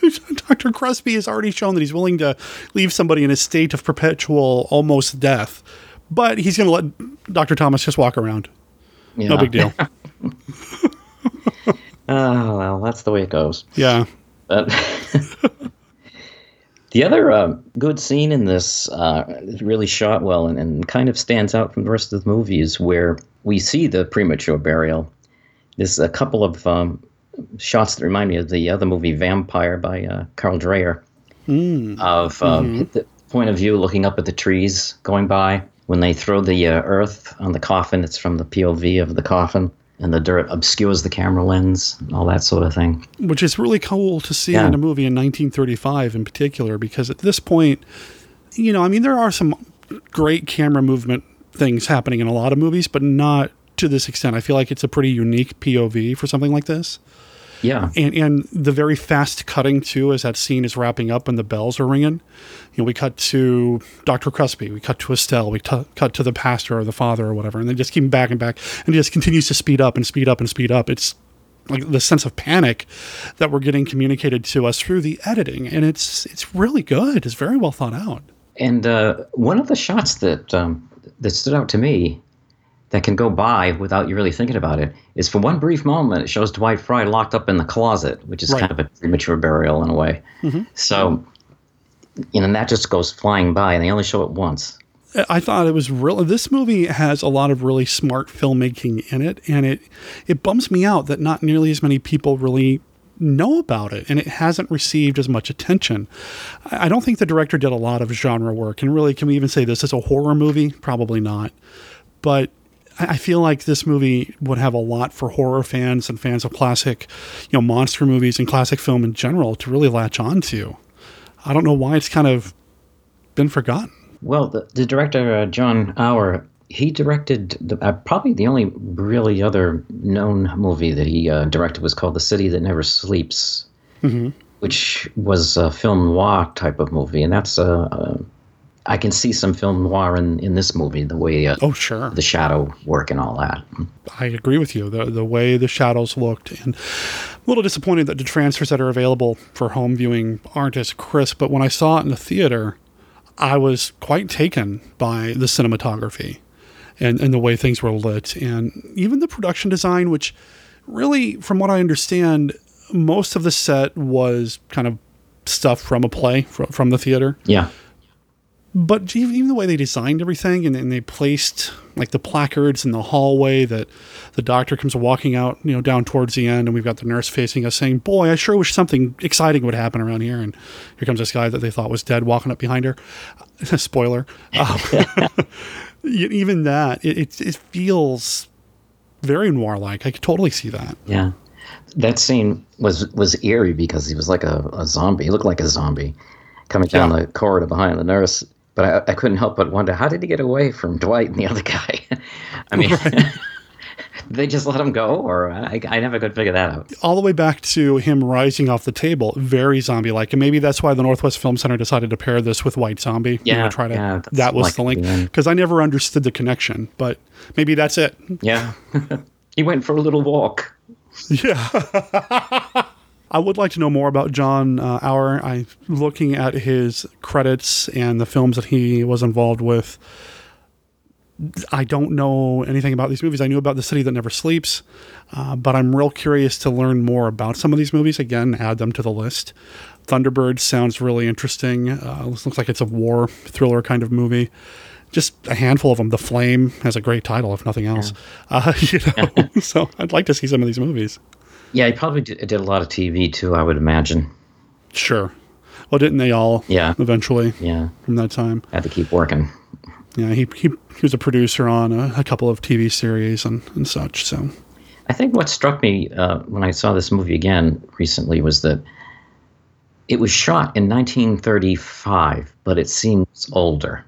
Dr. Crespi has already shown that he's willing to leave somebody in a state of perpetual almost death, but he's going to let Dr. Thomas just walk around. No big deal. Oh, well, that's the way it goes. Yeah. But the other uh, good scene in this uh, really shot well and, and kind of stands out from the rest of the movie is where we see the premature burial. There's a couple of um, shots that remind me of the other movie Vampyr by uh, Carl Dreyer Mm. of um, Mhm. the point of view looking up at the trees going by. When they throw the uh, earth on the coffin, it's from the POV of the coffin, and the dirt obscures the camera lens, and all that sort of thing. which is really cool to see Yeah. in a movie in 1935 in particular because at this point you know i mean there are some great camera movement things happening in a lot of movies but not to this extent i feel like it's a pretty unique pov for something like this Yeah. and and the very fast cutting too as that scene is wrapping up and the bells are ringing you know we cut to dr crespi we cut to estelle we tu- cut to the pastor or the father or whatever and then just keep back and back and it just continues to speed up and speed up and speed up. It's like the sense of panic that we're getting communicated to us through the editing and it's it's really good. It's very well thought out. And uh, one of the shots that um, that stood out to me that can go by without you really thinking about it is for one brief moment it shows Dwight Frye locked up in the closet, which is Right. kind of a premature burial in a way. Mhm. So, you know, that just goes flying by, and they only show it once. I thought it was real. This movie has a lot of really smart filmmaking in it, and it it bums me out that not nearly as many people really know about it, and it hasn't received as much attention. I don't think the director did a lot of genre work, and really, can we even say this is a horror movie? Probably not. But I feel like this movie would have a lot for horror fans and fans of classic, you know, monster movies and classic film in general to really latch on to. I don't know why it's kind of been forgotten. Well, the, the director uh, John Auer, he directed the, uh, probably the only really other known movie that he uh, directed was called The City That Never Sleeps. Mm-hmm. which was a film noir type of movie, and that's uh, uh, I can see some film noir in, in this movie, the way uh, oh sure the shadow work and all that. I agree with you. The the way the shadows looked, and a little disappointed that the transfers that are available for home viewing aren't as crisp. But when I saw it in the theater, I was quite taken by the cinematography and, and the way things were lit, and even the production design, which really, from what I understand, most of the set was kind of stuff from a play from, from the theater Yeah, but even, the way they designed everything and, and they placed like the placards in the hallway that the doctor comes walking out you know down towards the end and we've got the nurse facing us saying boy i sure wish something exciting would happen around here and here comes this guy that they thought was dead walking up behind her spoiler um, even that it, it, it feels very noir like i could totally see that yeah. That scene was was eerie because he was like a, a zombie. He looked like a zombie coming down the corridor behind the nurse. But I, I couldn't help but wonder how did he get away from Dwight and the other guy? I mean, they just let him go, or I, I never could figure that out. All the way back to him rising off the table, very zombie like. And maybe that's why the Northwest Film Center decided to pair this with White Zombie. you know, Yeah, try to, yeah, that was the link. Because I never understood the connection, but maybe that's it. Yeah. he went for a little walk. Yeah. I would like to know more about John uh, Auer. I looking at his credits and the films that he was involved with. I don't know anything about these movies. I knew about The City That Never Sleeps, uh, but I'm real curious to learn more about some of these movies. Again, add them to the list. Thunderbird sounds really interesting. Uh, this looks like it's a war thriller kind of movie. Just a handful of them. The Flame has a great title, if nothing else. Uh, you know, so I'd like to see some of these movies. Yeah, he probably did, did a lot of TV too, I would imagine. Sure. Well, didn't they all? Yeah. Eventually. Yeah. From that time. Had to keep working. Yeah, he he, he was a producer on a, a couple of TV series and, and such. So I think what struck me uh, when I saw this movie again recently was that it was shot in 1935, but it seems older.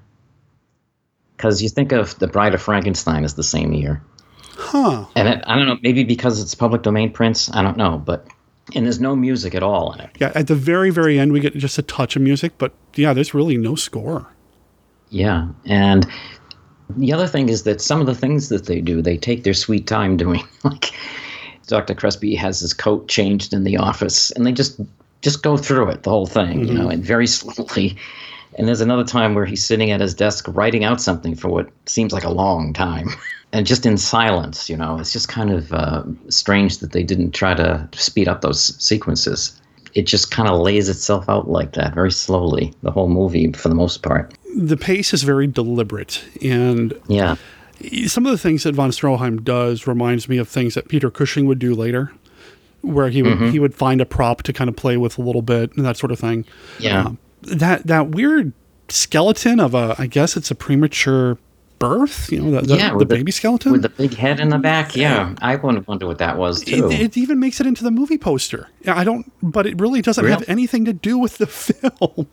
Because you think of The Bride of Frankenstein as the same year. Huh. And it, I don't know, maybe because it's public domain prints, I don't know, but and there's no music at all in it. yeah, at the very very end we get just a touch of music, but yeah, there's really no score. Yeah, and the other thing is that some of the things that they do, they take their sweet time doing. Like Dr. Crespi has his coat changed in the office, and they just just go through it, the whole thing, you mm-hmm. know, and very slowly. And there's another time where he's sitting at his desk writing out something for what seems like a long time, and just in silence. You know, it's just kind of uh, strange that they didn't try to speed up those sequences. It just kind of lays itself out like that, very slowly, the whole movie for the most part. The pace is very deliberate, and Yeah. some of the things that von Stroheim does reminds me of things that Peter Cushing would do later, where he would Mhm. he would find a prop to kind of play with a little bit and that sort of thing. Yeah. Um, that that weird skeleton of a I guess it's a premature birth. You know, the, the, yeah, the baby skeleton with the big head in the back. Yeah, I wonder wonder what that was too. It, it even makes it into the movie poster. I don't, but it really doesn't have anything to do with the film.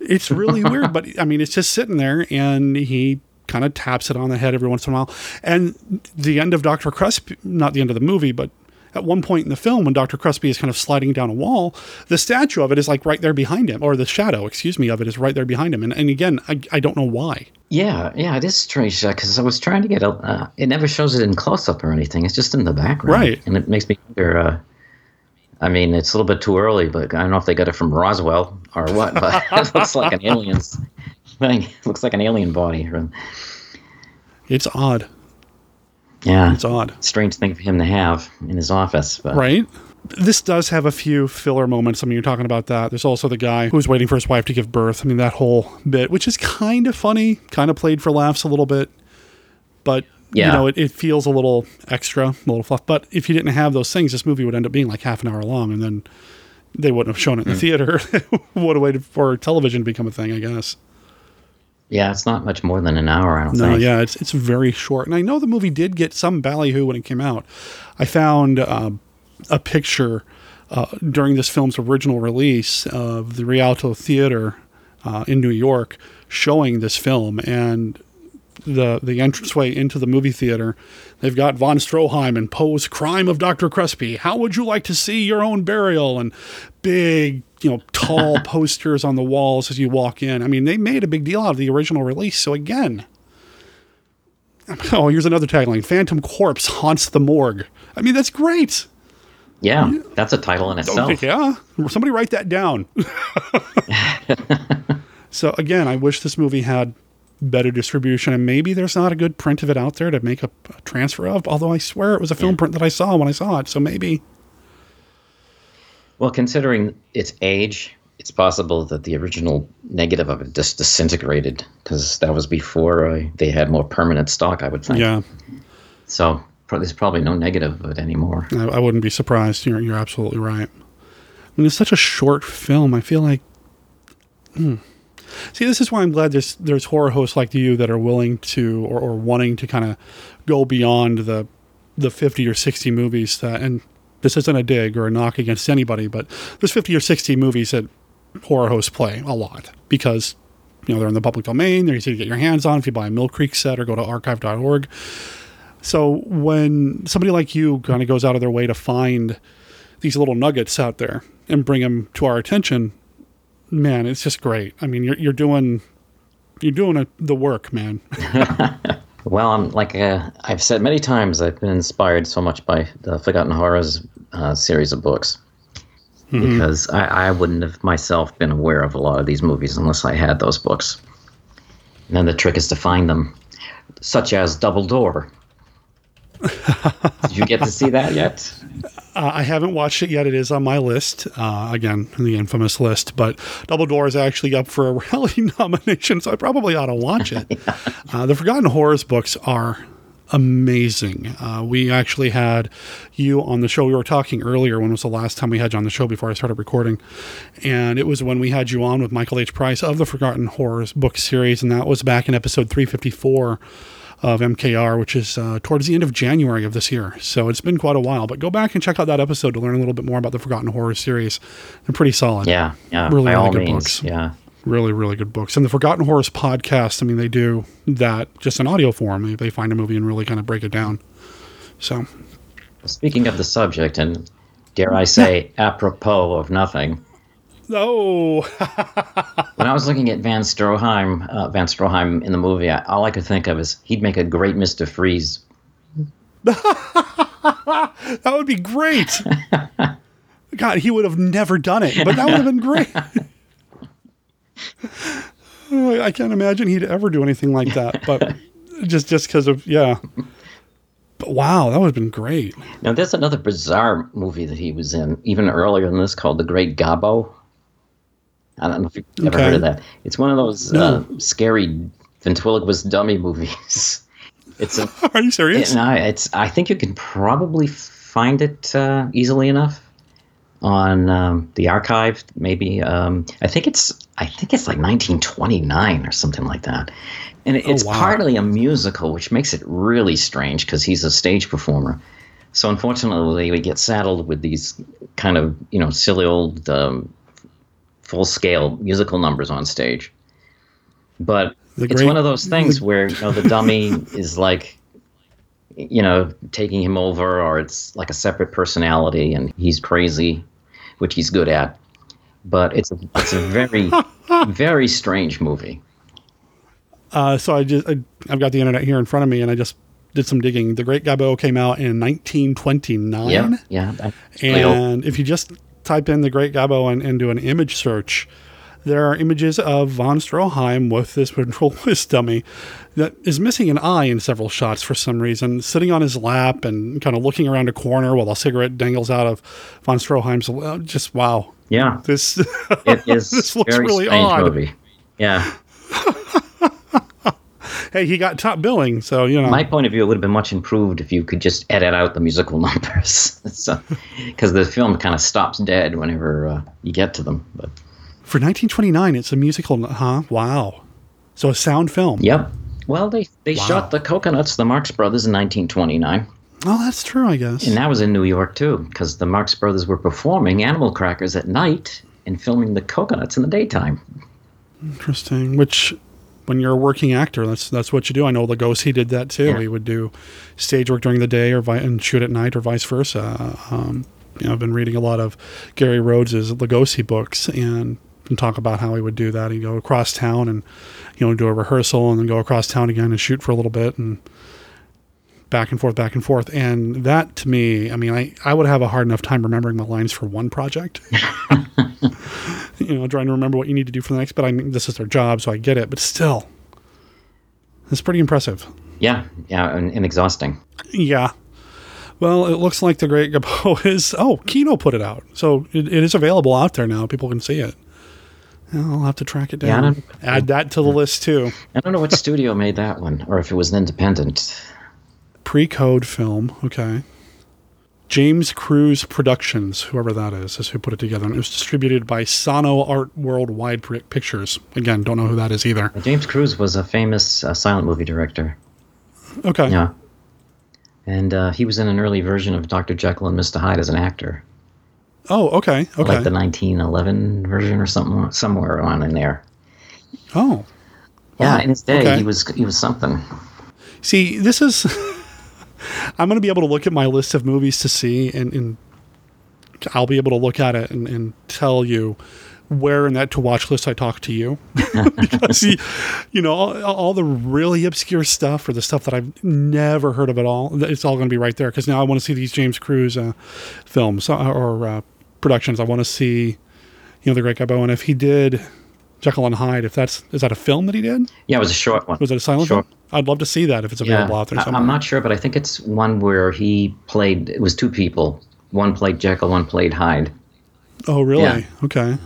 It's really weird, but I mean, it's just sitting there, and he kind of taps it on the head every once in a while. And the end of Doctor Crespi, not the end of the movie, but at one point in the film, when Doctor Crespi is kind of sliding down a wall, the statue of it is like right there behind him, or the shadow, excuse me, of it is right there behind him. And, and again, I, I don't know why. yeah, yeah, it is strange because I was trying to get a. Uh, it never shows it in close up or anything. It's just in the background, Right. And it makes me wonder. Uh, I mean, it's a little bit too early, but I don't know if they got it from Roswell or what. But it looks like an alien's thing. It looks like an alien body. It's odd. Yeah, it's odd. Strange thing for him to have in his office, but Right? This does have a few filler moments. I mean, you're talking about that. There's also the guy who's waiting for his wife to give birth. I mean, that whole bit, which is kind of funny, kind of played for laughs a little bit. But, you Yeah. know, it, it feels a little extra, a little fluff. But if you didn't have those things, this movie would end up being like half an hour long, and then they wouldn't have shown it in the Mm. theater. would have waited for television to become a thing, I guess. Yeah, it's not much more than an hour. I don't No, think. No, yeah, it's it's very short, and I know the movie did get some ballyhoo when it came out. I found um, a picture uh, during this film's original release of the Rialto Theater uh, in New York showing this film, and the the entranceway into the movie theater. They've got von Stroheim and Poe's Crime of Dr. Crespi. How would you like to see your own burial? And big, you know, tall posters on the walls as you walk in. I mean, they made a big deal out of the original release. So again, oh, here's another tagline: Phantom Corpse haunts the morgue. I mean, that's great. Yeah, that's a title in itself. Yeah, somebody write that down. so again, I wish this movie had better distribution, and maybe there's not a good print of it out there to make a, a transfer of. Although I swear it was a film print that I saw when I saw it, so maybe. Well, considering its age, it's possible that the original negative of it just disintegrated because that was before uh, they had more permanent stock, I would think. Yeah, So there's probably no negative of it anymore. I, I wouldn't be surprised. You're you're absolutely right. I mean, it's such a short film. I feel like. Hmm. See, this is why I'm glad there's there's horror hosts like you that are willing to or, or wanting to kind of go beyond the the 50 or 60 movies that and this isn't a dig or a knock against anybody, but there's 50 or 60 movies that horror hosts play a lot because you know they're in the public domain. They're easy to get your hands on if you buy a Mill Creek set or go to archive.org. So when somebody like you kind of goes out of their way to find these little nuggets out there and bring them to our attention, man, it's just great. I mean, you're you're doing you're doing a, the work, man. Well, I'm like uh, I've said many times, I've been inspired so much by the Forgotten Horrors uh, series of books Mhm. because I, I wouldn't have myself been aware of a lot of these movies unless I had those books. And then the trick is to find them, such as Double Door. Did you get to see that yet? Uh, I haven't watched it yet. It is on my list. Uh, again, the infamous list. But Double Door is actually up for a rally nomination, so I probably ought to watch it. uh, the Forgotten Horrors books are amazing. Uh, we actually had you on the show. We were talking earlier. When was the last time we had you on the show before I started recording? And it was when we had you on with Michael H. Price of the Forgotten Horrors book series, and that was back in episode 354 of MKR, which is uh, towards the end of January of this year. So it's been quite a while. But go back and check out that episode to learn a little bit more about the Forgotten Horror series. They're pretty solid. Yeah, yeah, really, really good means, books. yeah. Really, really good books. And the Forgotten Horrors podcast, I mean, they do that just in audio form. They, they find a movie and really kind of break it down. So, Speaking of the subject, and dare I say, apropos of nothing, oh, when I was looking at von Stroheim, uh, von Stroheim in the movie, I, all I could think of is he'd make a great Mister Freeze. that would be great. God, he would have never done it, but that would have been great. I can't imagine he'd ever do anything like that, but just just because of yeah. But wow, that would have been great. Now, there's another bizarre movie that he was in, even earlier than this, called The Great Gabo. I don't know if you've ever Okay. heard of that. It's one of those uh, scary ventriloquist dummy movies. It's a, Are you serious? No, it's. I think you can probably find it uh, easily enough on um, the archive. Maybe um, I think it's. I think it's like 1929 or something like that. And Oh, it's wow. partly a musical, which makes it really strange because he's a stage performer. So unfortunately, we get saddled with these kind of you know silly old um, full scale musical numbers on stage. But The it's great- one of those things the- where you know the dummy is like you know taking him over, or it's like a separate personality, and he's crazy, which he's good at. But it's a, it's a very very strange movie. Uh, so I just I, I've got the internet here in front of me, and I just did some digging. The Great Gabo came out in 1929. Yeah, yeah. that's really old. And if you just type in the Great Gabo and, and do an image search, there are images of von Stroheim with this ventriloquist dummy that is missing an eye in several shots for some reason, sitting on his lap and kind of looking around a corner while a cigarette dangles out of von Stroheim's. Just wow. Yeah, This it is this looks really odd. movie. Yeah. Hey, he got top billing, so you know. My point of view, it would have been much improved if you could just edit out the musical numbers, because the film kind of stops dead whenever uh, you get to them. But For 1929, it's a musical, huh? Wow. So a sound film. yep. Well, they they Wow. shot the Cocoanuts, the Marx Brothers, in 1929, Oh, that's true, I guess. and that was in New York too, because the Marx Brothers were performing Animal Crackers at night and filming the Cocoanuts in the daytime. Interesting. Which, when you're a working actor, that's that's what you do. I know Lugosi did that too. Yeah. He would do stage work during the day, or vi- and shoot at night, or vice versa. Um, you know, I've been reading a lot of Gary Rhodes's Lugosi books, and, and talk about how he would do that. He'd go across town and you know do a rehearsal, and then go across town again and shoot for a little bit, and back and forth, back and forth. And that to me, I mean, I, I would have a hard enough time remembering my lines for one project. you know, trying to remember what you need to do for the next, but I mean, this is their job, so I get it. But still, it's pretty impressive. Yeah, yeah, and, and exhausting. Yeah. Well, it looks like the Great Gabo is. Oh, Kino put it out, so it, it is available out there now. People can see it. I'll have to track it down. don't- Add that to the list too. I don't know what studio made that one, or if it was an independent. Pre-code film. Okay. James Cruze Productions, whoever that is, is who put it together. And it was distributed by Sono Art Worldwide Pictures. Again, don't know who that is either. James Cruze was a famous uh, silent movie director. Okay. Yeah. And uh, he was in an early version of Dr. Jekyll and Mr. Hyde as an actor. Oh, okay. Okay. Like the 1911 version or something, somewhere on in there. oh. Yeah, Wow. in his day, Okay. he was he was something. See, this is I'm going to be able to look at my list of movies to see, and, and I'll be able to look at it and, and tell you where in that to watch list I talk to you. because, you, you know, all, all, the really obscure stuff or the stuff that I've never heard of at all, it's all going to be right there. Because now I want to see these James Cruze uh, films uh, or uh, productions. I want to see, you know, The Great Gabo. If he did Jekyll and Hyde, if that's, is that a film that he did? Yeah, it was a short one. Was it a silent short. film? I'd love to see that if it's available yeah, out there somewhere. I'm not sure, but I think it's one where he played, it was two people. One played Jekyll, one played Hyde. Oh, really? Yeah. Okay.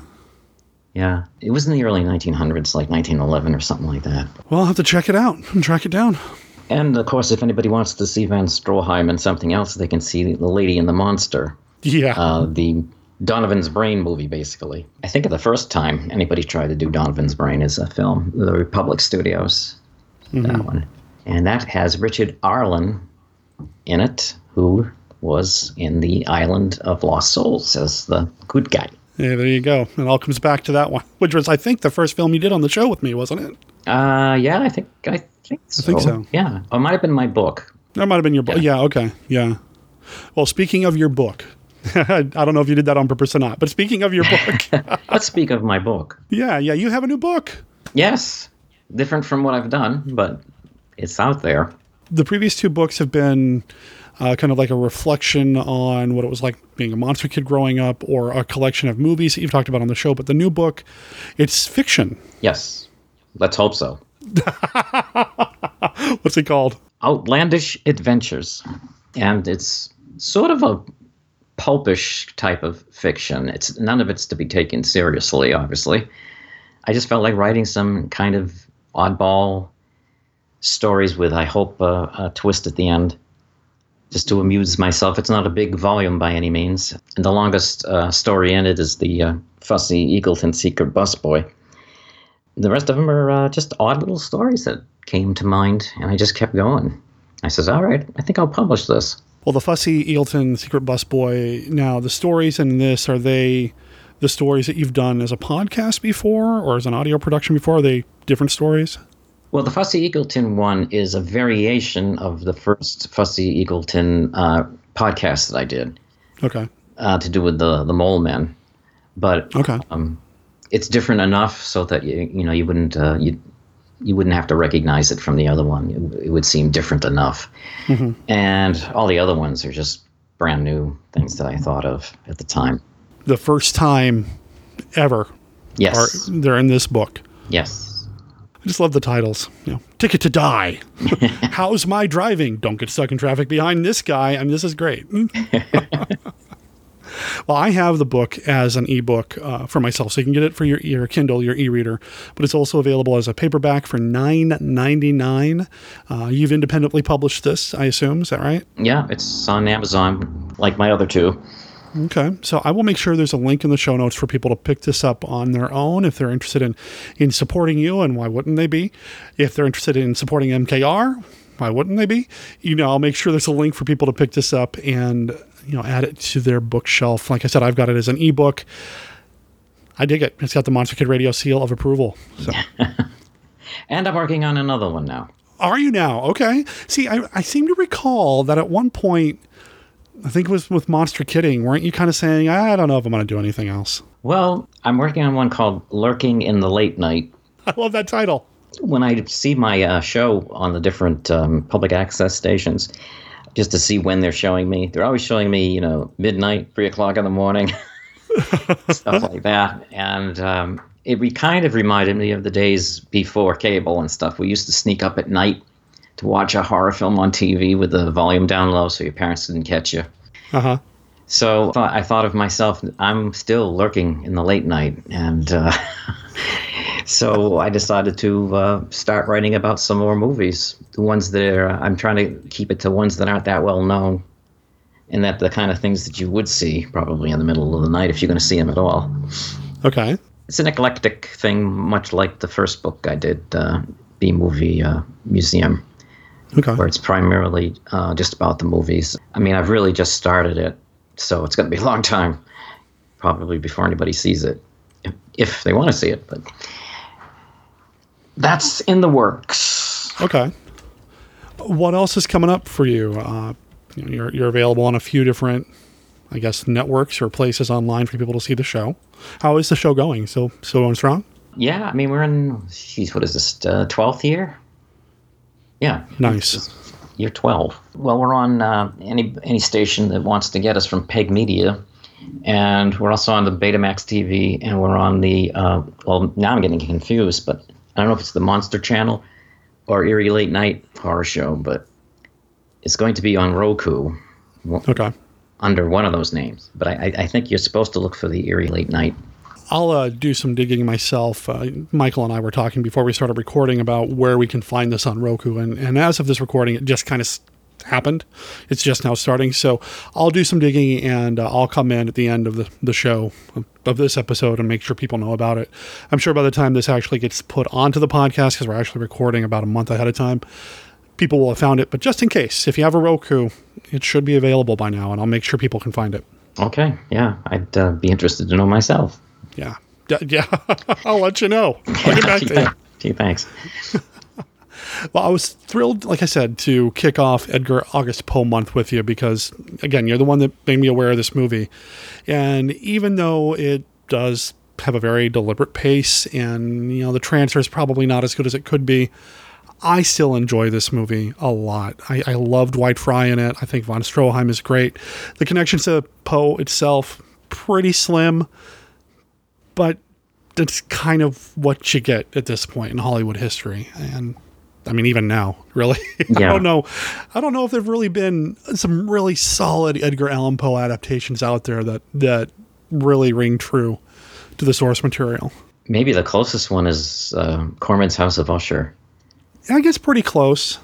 Yeah, it was in the early 1900s, like 1911 or something like that. Well, I'll have to check it out and track it down. And of course, if anybody wants to see von Stroheim and something else, they can see The Lady and the Monster. Yeah. Uh, the Donovan's Brain movie, basically. I think the first time anybody tried to do Donovan's Brain is a film, The Republic Studios. Mm-hmm. That one. And that has Richard Arlen in it, who was in The Island of Lost Souls as the good guy. Yeah, there you go. It all comes back to that one, which was, I think, the first film you did on the show with me, wasn't it? Uh, yeah, I think I think so. I think so. Yeah, oh, it might have been my book. That might have been your book. Yeah. yeah. Okay. Yeah. Well, speaking of your book, I don't know if you did that on purpose or not, but speaking of your book, let's speak of my book. Yeah, yeah, you have a new book. Yes, different from what I've done, but it's out there. The previous two books have been uh, kind of like a reflection on what it was like being a monster kid growing up or a collection of movies that you've talked about on the show. But the new book, it's fiction. Yes. Let's hope so. What's it called? Outlandish Adventures. And it's sort of a pulpish type of fiction. It's none of it's to be taken seriously, obviously. I just felt like writing some kind of oddball stories with, I hope, a, a twist at the end just to amuse myself. It's not a big volume by any means. And the longest uh, story in it is the uh, fussy Eagleton Secret Busboy. The rest of them are uh, just odd little stories that came to mind, and I just kept going. I says, "All right, I think I'll publish this." Well, the fussy Eagleton Secret Bus Boy. Now, the stories in this are they the stories that you've done as a podcast before, or as an audio production before? Are they different stories? Well, the Fussy Eagleton one is a variation of the first Fussy Eagleton uh, podcast that I did. Okay. Uh, to do with the the mole men, but okay, um, it's different enough so that you you know you wouldn't uh, you you wouldn't have to recognize it from the other one. It, it would seem different enough, mm-hmm. and all the other ones are just brand new things that I thought of at the time. The first time ever. Yes. Are, they're in this book. Yes. I just love the titles. You know, Ticket to Die. How's my driving? Don't get stuck in traffic behind this guy. I mean, this is great. well, I have the book as an ebook uh, for myself, so you can get it for your, your Kindle, your e-reader. But it's also available as a paperback for nine ninety nine. Uh, you've independently published this, I assume. Is that right? Yeah, it's on Amazon, like my other two. Okay. So I will make sure there's a link in the show notes for people to pick this up on their own if they're interested in, in supporting you, and why wouldn't they be? If they're interested in supporting MKR, why wouldn't they be? You know, I'll make sure there's a link for people to pick this up and, you know, add it to their bookshelf. Like I said, I've got it as an ebook. I dig it. It's got the Monster Kid Radio seal of approval. So. and I'm working on another one now. Are you now? Okay. See, I, I seem to recall that at one point I think it was with Monster Kidding. Weren't you kind of saying, I don't know if I'm going to do anything else? Well, I'm working on one called Lurking in the Late Night. I love that title. When I see my uh, show on the different um, public access stations, just to see when they're showing me, they're always showing me, you know, midnight, three o'clock in the morning, stuff like that. And um, it re- kind of reminded me of the days before cable and stuff. We used to sneak up at night to watch a horror film on TV with the volume down low so your parents didn't catch you. Uh huh. So I thought of myself, I'm still lurking in the late night. And uh, so I decided to uh, start writing about some more movies. The ones that are, I'm trying to keep it to ones that aren't that well known. And that the kind of things that you would see probably in the middle of the night if you're going to see them at all. Okay. It's an eclectic thing, much like the first book I did, uh, B Movie uh, Museum okay. where it's primarily uh, just about the movies. I mean, I've really just started it, so it's going to be a long time, probably before anybody sees it, if, if they want to see it. But that's in the works. Okay. What else is coming up for you? Uh, you're you're available on a few different, I guess, networks or places online for people to see the show. How is the show going? So so going strong? Yeah, I mean we're in. Geez, what is this? uh, Twelfth year? Yeah, Nice. year twelve. Well, we're on uh, any any station that wants to get us from Peg Media, and we're also on the Betamax TV, and we're on the. Uh, well, now I'm getting confused, but I don't know if it's the Monster Channel or Eerie Late Night Horror Show, but it's going to be on Roku. Okay. Under one of those names, but I, I think you're supposed to look for the Eerie Late Night. I'll uh, do some digging myself. Uh, Michael and I were talking before we started recording about where we can find this on Roku, and, and as of this recording, it just kind of happened. It's just now starting, so I'll do some digging and uh, I'll come in at the end of the, the show of, this episode and make sure people know about it. I'm sure by the time this actually gets put onto the podcast, because we're actually recording about a month ahead of time, people will have found it. But just in case, if you have a Roku, it should be available by now, and I'll make sure people can find it. Okay, yeah, I'd uh, be interested to know myself. Yeah. D- Yeah. I'll let you know. I'll get back to you. Gee, thanks. Well, I was thrilled, like I said, to kick off Edgar August Poe month with you because, again, you're the one that made me aware of this movie. And even though it does have a very deliberate pace and, you know, the transfer is probably not as good as it could be, I still enjoy this movie a lot. I, I love Dwight Frye in it. I think Von Stroheim is great. The connections to Poe itself, pretty slim, but that's kind of what you get at this point in Hollywood history. And I mean, even now, really, I don't know. I don't know if there've really been some really solid Edgar Allan Poe adaptations out there that that really ring true to the source material. Maybe the closest one is uh, Corman's House of Usher. I guess pretty close.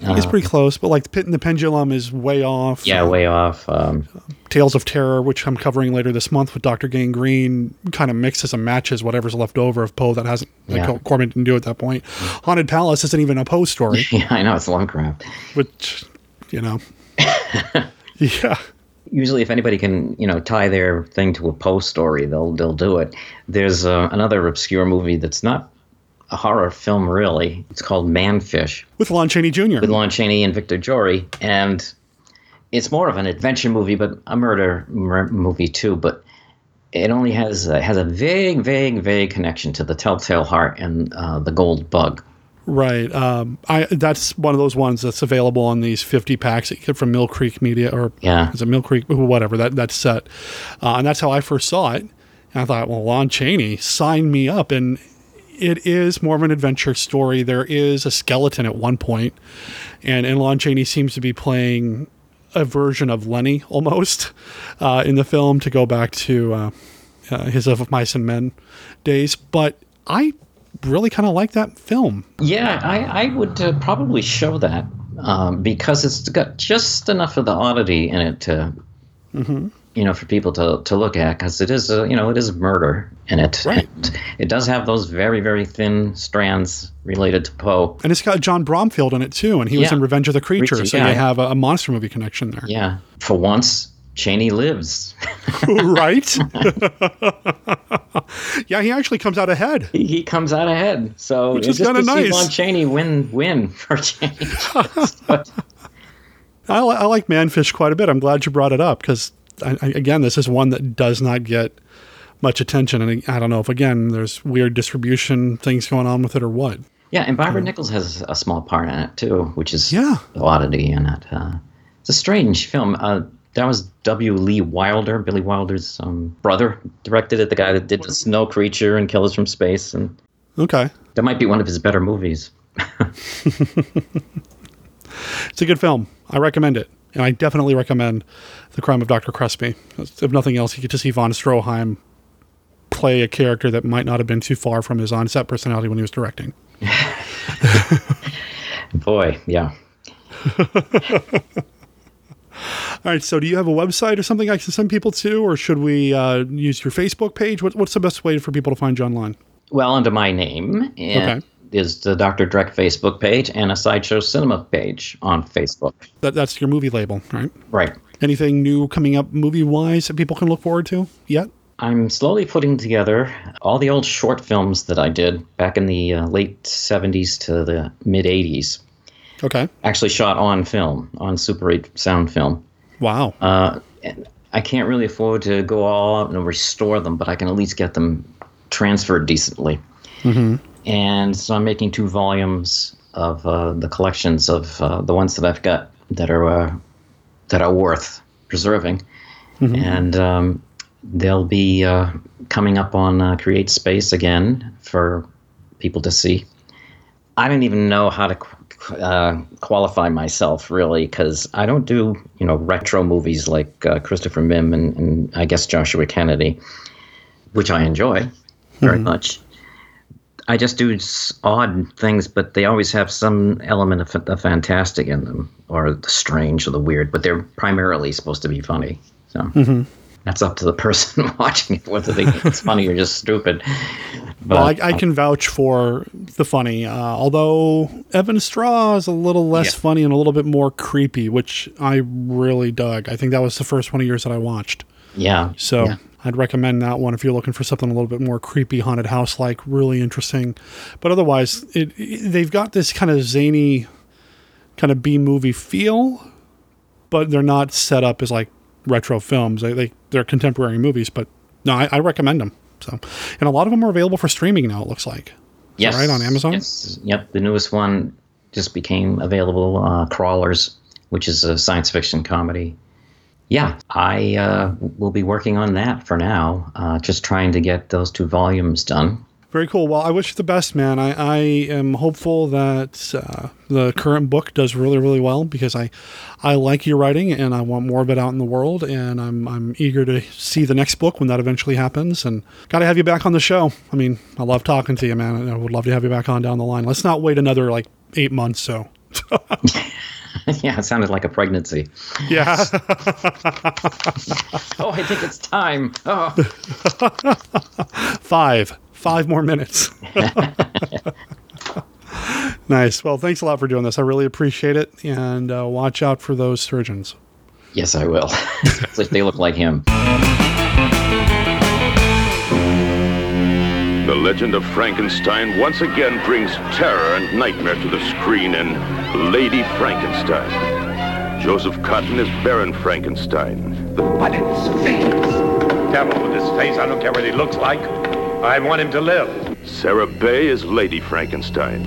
It's Uh, pretty close, but like the Pit and the Pendulum is way off. Yeah, way off. Um, Tales of Terror, which I'm covering later this month with Dr. Gangrene, kind of mixes and matches whatever's left over of Poe that hasn't, like Yeah. Corman didn't do at that point. Haunted Palace isn't even a Poe story, yeah, I know it's Lovecraft. which, you know. yeah. Usually, if anybody can, you know, tie their thing to a Poe story, they'll they'll do it. There's uh, another obscure movie that's not a horror film, really. It's called Manfish With Lon Chaney Jr. with Lon Chaney and Victor Jory, and it's more of an adventure movie, but a murder mur- movie too. But it only has uh, has a vague, vague, vague connection to the Telltale Heart and uh, the Gold Bug. Right. Um, I that's one of those ones that's available on these 50 packs that you get from Mill Creek Media or Yeah. is it Mill Creek whatever that that set, uh, and that's how I first saw it. And I thought, well, Lon Chaney signed me up, and it is more of an adventure story. There is a skeleton at one point, and and Lon Chaney seems to be playing a version of Lenny almost uh, in the film to go back to uh, uh, his Of Mice and Men days. But I really kind of like that film. Yeah, I, I would uh, probably show that um, because it's got just enough of the oddity in it to, Mm-hmm. You know, for people to, to look at because it is, a, you know, it is murder in it. Right. And it does have those very, very thin strands related to Poe. And it's got John Bromfield in it too, and he was in Revenge of the Creature, so yeah. you have a, a monster movie connection there. Yeah. For once, Chaney lives. right? yeah, he actually comes out ahead. He, he comes out ahead. So Which is kinda to see nice. Lon Chaney win, win for Chaney. I, I like Manfish quite a bit. I'm glad you brought it up because, I, again, this is one that does not get much attention. And I don't know if, again, there's weird distribution things going on with it or what. Yeah, and Barbara Nichols has a small part in it too, which is Yeah. the oddity in it. Uh, it's a strange film. Uh, that was W. Lee Wilder, Billy Wilder's um, brother, directed it. The guy that did the Snow Creature and Killers from Space, and Okay. that might be one of his better movies. It's a good film. I recommend it. And I definitely recommend The Crime of Dr. Crespi. If nothing else, you get to see Von Stroheim play a character that might not have been too far from his on set personality when he was directing. Boy, yeah. All right. So, do you have a website or something I can send people to, or should we uh, use your Facebook page? What, what's the best way for people to find you online? Well, under my name Okay. is the Dr. Dreck Facebook page and a Sideshow Cinema page on Facebook. That, that's your movie label, right? Right. Anything new coming up movie wise that people can look forward to yet? I'm slowly putting together all the old short films that I did back in the uh, late 70s to the mid 80s. Okay. Actually, shot on film, on Super 8 sound film. Wow. Uh, I can't really afford to go all out and restore them, but I can at least get them transferred decently. Mm-hmm. And so I'm making two volumes of uh, the collections of uh, the ones that I've got that are uh, that are worth preserving, Mhm. and um, they'll be uh, coming up on uh, CreateSpace again for people to see. I don't even know how to qu- uh, qualify myself really because I don't do you know retro movies like uh, Christopher Mihm and, and I guess Joshua Kennedy, which I enjoy very Mhm. much. I just do odd things, but they always have some element of the fantastic in them, or the strange or the weird. But they're primarily supposed to be funny. So Mhm. that's up to the person watching it whether they think it's funny or just stupid. But well, I, I can vouch for the funny, uh, although Evan Straw is a little less Yeah. funny and a little bit more creepy, which I really dug. I think that was the first one of yours that I watched. yeah, So yeah. I'd recommend that one if you're looking for something a little bit more creepy, haunted house like, really interesting. But otherwise, it, it- they've got this kind of zany, kind of B movie feel, but they're not set up as like retro films. They, they they're contemporary movies, but no, I, I recommend them. So, and a lot of them are available for streaming now. It looks like. Yes. right on Amazon. Yes. Yep. The newest one just became available. Uh, Crawlers, which is a science fiction comedy. Yeah, I uh, will be working on that for now. Uh, just trying to get those two volumes done. Very cool. Well, I wish you the best, man. I, I am hopeful that uh, the current book does really, really well because I, I like your writing and I want more of it out in the world. And I'm, I'm eager to see the next book when that eventually happens. And got to have you back on the show. I mean, I love talking to you, man. I would love to have you back on down the line. Let's not wait another like eight months. So, yeah, it sounded like a pregnancy. yeah. oh, I think it's time. Oh. Five. Five more minutes. nice. Well, thanks a lot for doing this. I really appreciate it. And uh, watch out for those surgeons. Yes, I will. if they look like him. Legend of Frankenstein once again brings terror and nightmare to the screen in Lady Frankenstein. Joseph Cotten is Baron Frankenstein. The But it's Devil with his face, I don't care what he looks like. I want him to live. Sara Bay is Lady Frankenstein.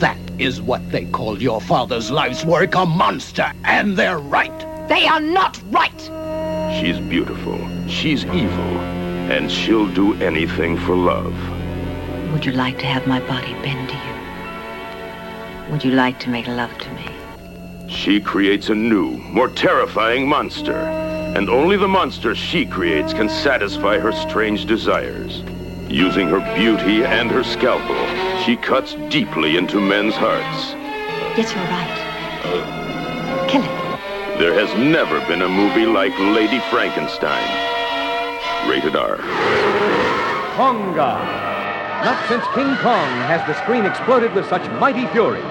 That is what they called your father's life's work, a monster, and they're right. They are not right. She's beautiful. She's evil. And she'll do anything for love. Would you like to have my body bend to you? Would you like to make love to me? She creates a new, more terrifying monster. And only the monster she creates can satisfy her strange desires. Using her beauty and her scalpel, she cuts deeply into men's hearts. Yes, you're right. Uh, Kill it. There has never been a movie like Lady Frankenstein. Rated R. Konga. Not since King Kong has the screen exploded with such mighty fury.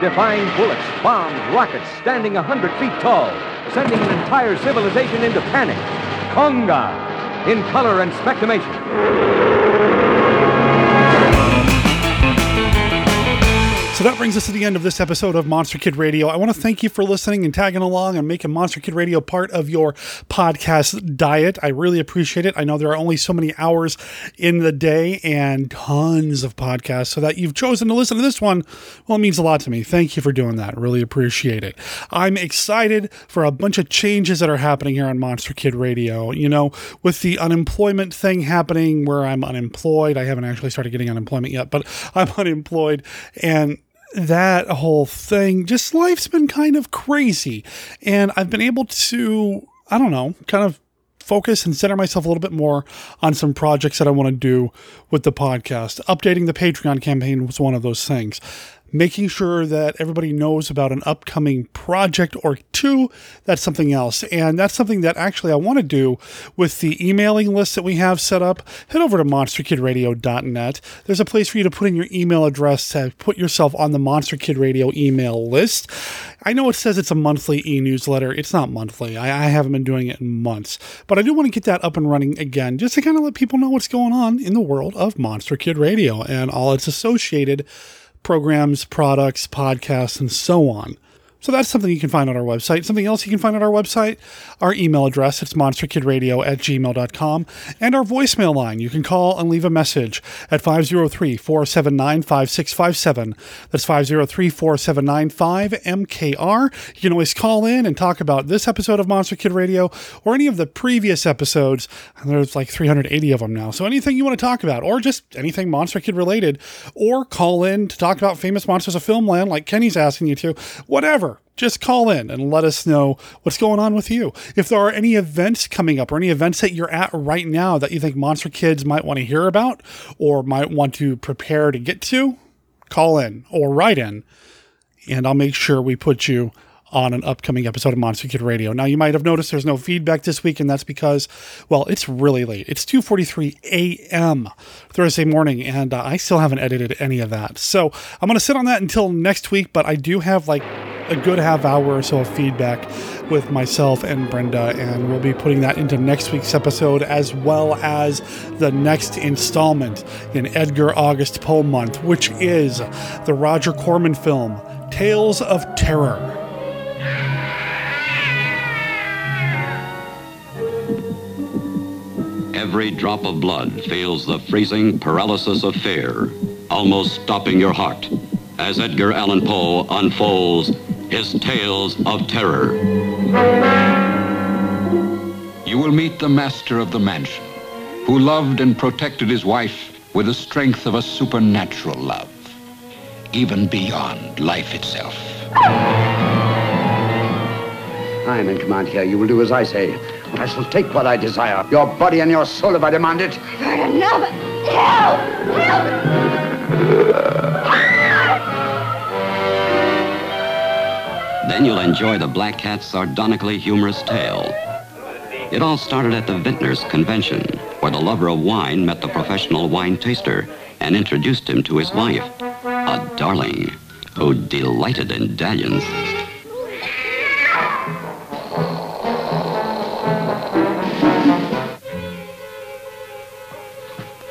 Defying bullets, bombs, rockets, standing a hundred feet tall, sending an entire civilization into panic. Konga. In color and SpectaMation. So that brings us to the end of this episode of Monster Kid Radio. I want to thank you for listening and tagging along and making Monster Kid Radio part of your podcast diet. I really appreciate it. I know there are only so many hours in the day and tons of podcasts, so that you've chosen to listen to this one, well, it means a lot to me. Thank you for doing that. Really appreciate it. I'm excited for a bunch of changes that are happening here on Monster Kid Radio. You know, with the unemployment thing happening where I'm unemployed, I haven't actually started getting unemployment yet, but I'm unemployed and that whole thing, just life's been kind of crazy. And I've been able to, I don't know, kind of focus and center myself a little bit more on some projects that I want to do with the podcast. Updating the Patreon campaign was one of those things. Making sure that everybody knows about an upcoming project or two, that's something else. And that's something that actually I want to do with the emailing list that we have set up. Head over to monsterkidradio.net. There's a place for you to put in your email address to put yourself on the Monster Kid Radio email list. I know it says it's a monthly e newsletter. It's not monthly. I, I haven't been doing it in months. But I do want to get that up and running again just to kind of let people know what's going on in the world of Monster Kid Radio and all its associated programs, products, podcasts, and so on. So that's something you can find on our website. Something else you can find on our website, our email address, it's monsterkidradio at gmail.com, and our voicemail line. You can call and leave a message at 503 479 5657. That's 503 479 5MKR. You can always call in and talk about this episode of Monster Kid Radio or any of the previous episodes. There's like 380 of them now. So anything you want to talk about, or just anything Monster Kid related, or call in to talk about famous monsters of filmland like Kenny's asking you to, whatever just call in and let us know what's going on with you. If there are any events coming up or any events that you're at right now that you think Monster Kids might want to hear about or might want to prepare to get to, call in or write in, and I'll make sure we put you on an upcoming episode of Monster Kid Radio. Now you might have noticed there's no feedback this week, and that's because, well, it's really late. It's 2:43 a.m. Thursday morning, and uh, I still haven't edited any of that. So I'm going to sit on that until next week. But I do have like a good half hour or so of feedback with myself and Brenda, and we'll be putting that into next week's episode as well as the next installment in Edgar August Poe Month, which is the Roger Corman film Tales of Terror. Every drop of blood feels the freezing paralysis of fear, almost stopping your heart, as Edgar Allan Poe unfolds his tales of terror. You will meet the master of the mansion, who loved and protected his wife with the strength of a supernatural love, even beyond life itself. I am in command here. You will do as I say. I shall take what I desire. Your body and your soul if I demand it. Heard enough. Help! Then you'll enjoy the Black Cat's sardonically humorous tale. It all started at the Vintners Convention, where the lover of wine met the professional wine taster and introduced him to his wife, a darling who delighted in dalliance.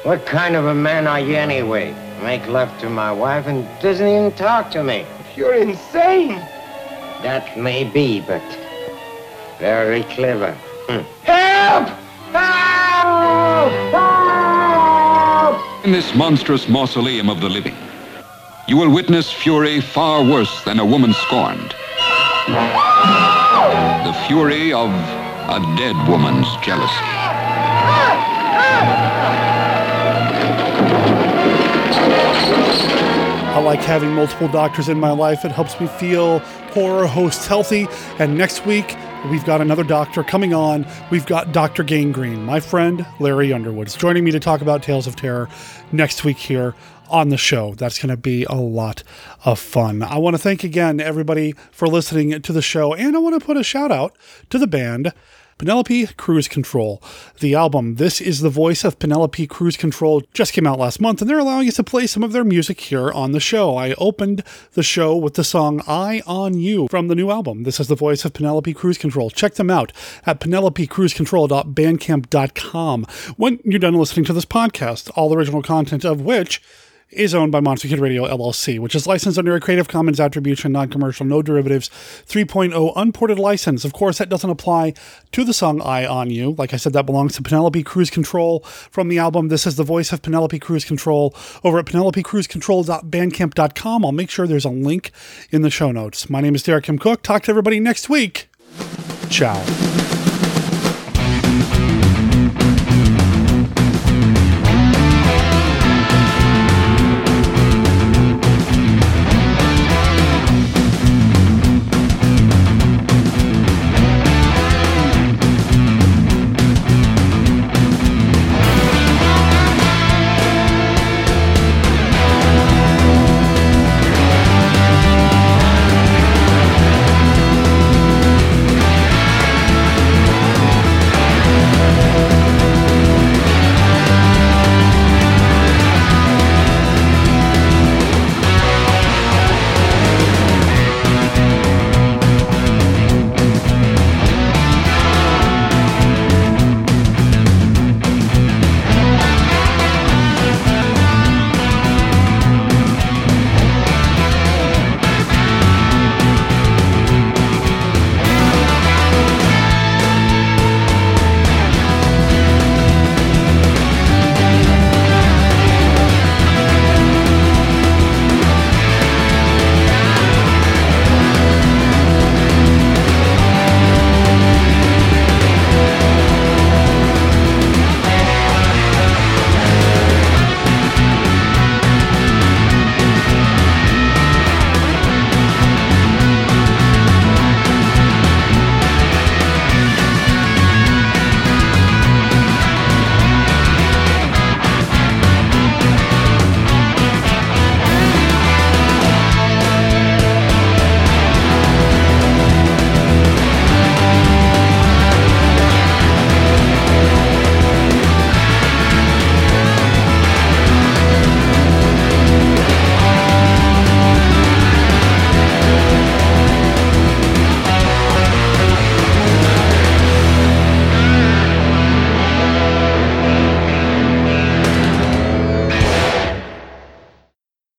What kind of a man are you anyway? Make love to my wife and doesn't even talk to me. You're insane. That may be, but very clever. Hmm. Help! Help! Help! In this monstrous mausoleum of the living, you will witness fury far worse than a woman scorned. The fury of a dead woman's jealousy. I like having multiple doctors in my life. It helps me feel horror host healthy. And next week, we've got another doctor coming on. We've got Dr. Gangrene, my friend Larry Underwood, is joining me to talk about Tales of Terror next week here on the show. That's going to be a lot of fun. I want to thank again everybody for listening to the show, and I want to put a shout out to the band. Penelope Cruise Control. The album This is the Voice of Penelope Cruise Control just came out last month, and they're allowing us to play some of their music here on the show. I opened the show with the song Eye on You from the new album. This is the voice of Penelope Cruise Control. Check them out at penelopecruisecontrol.bandcamp.com. When you're done listening to this podcast, all the original content of which is owned by Monster Kid Radio LLC, which is licensed under a Creative Commons Attribution, Non Commercial, No Derivatives 3.0 unported license. Of course, that doesn't apply to the song Eye on You. Like I said, that belongs to Penelope Cruise Control from the album This is the Voice of Penelope Cruise Control over at penelopecruisecontrol.bandcamp.com. I'll make sure there's a link in the show notes. My name is Derek M. Cook. Talk to everybody next week. Ciao.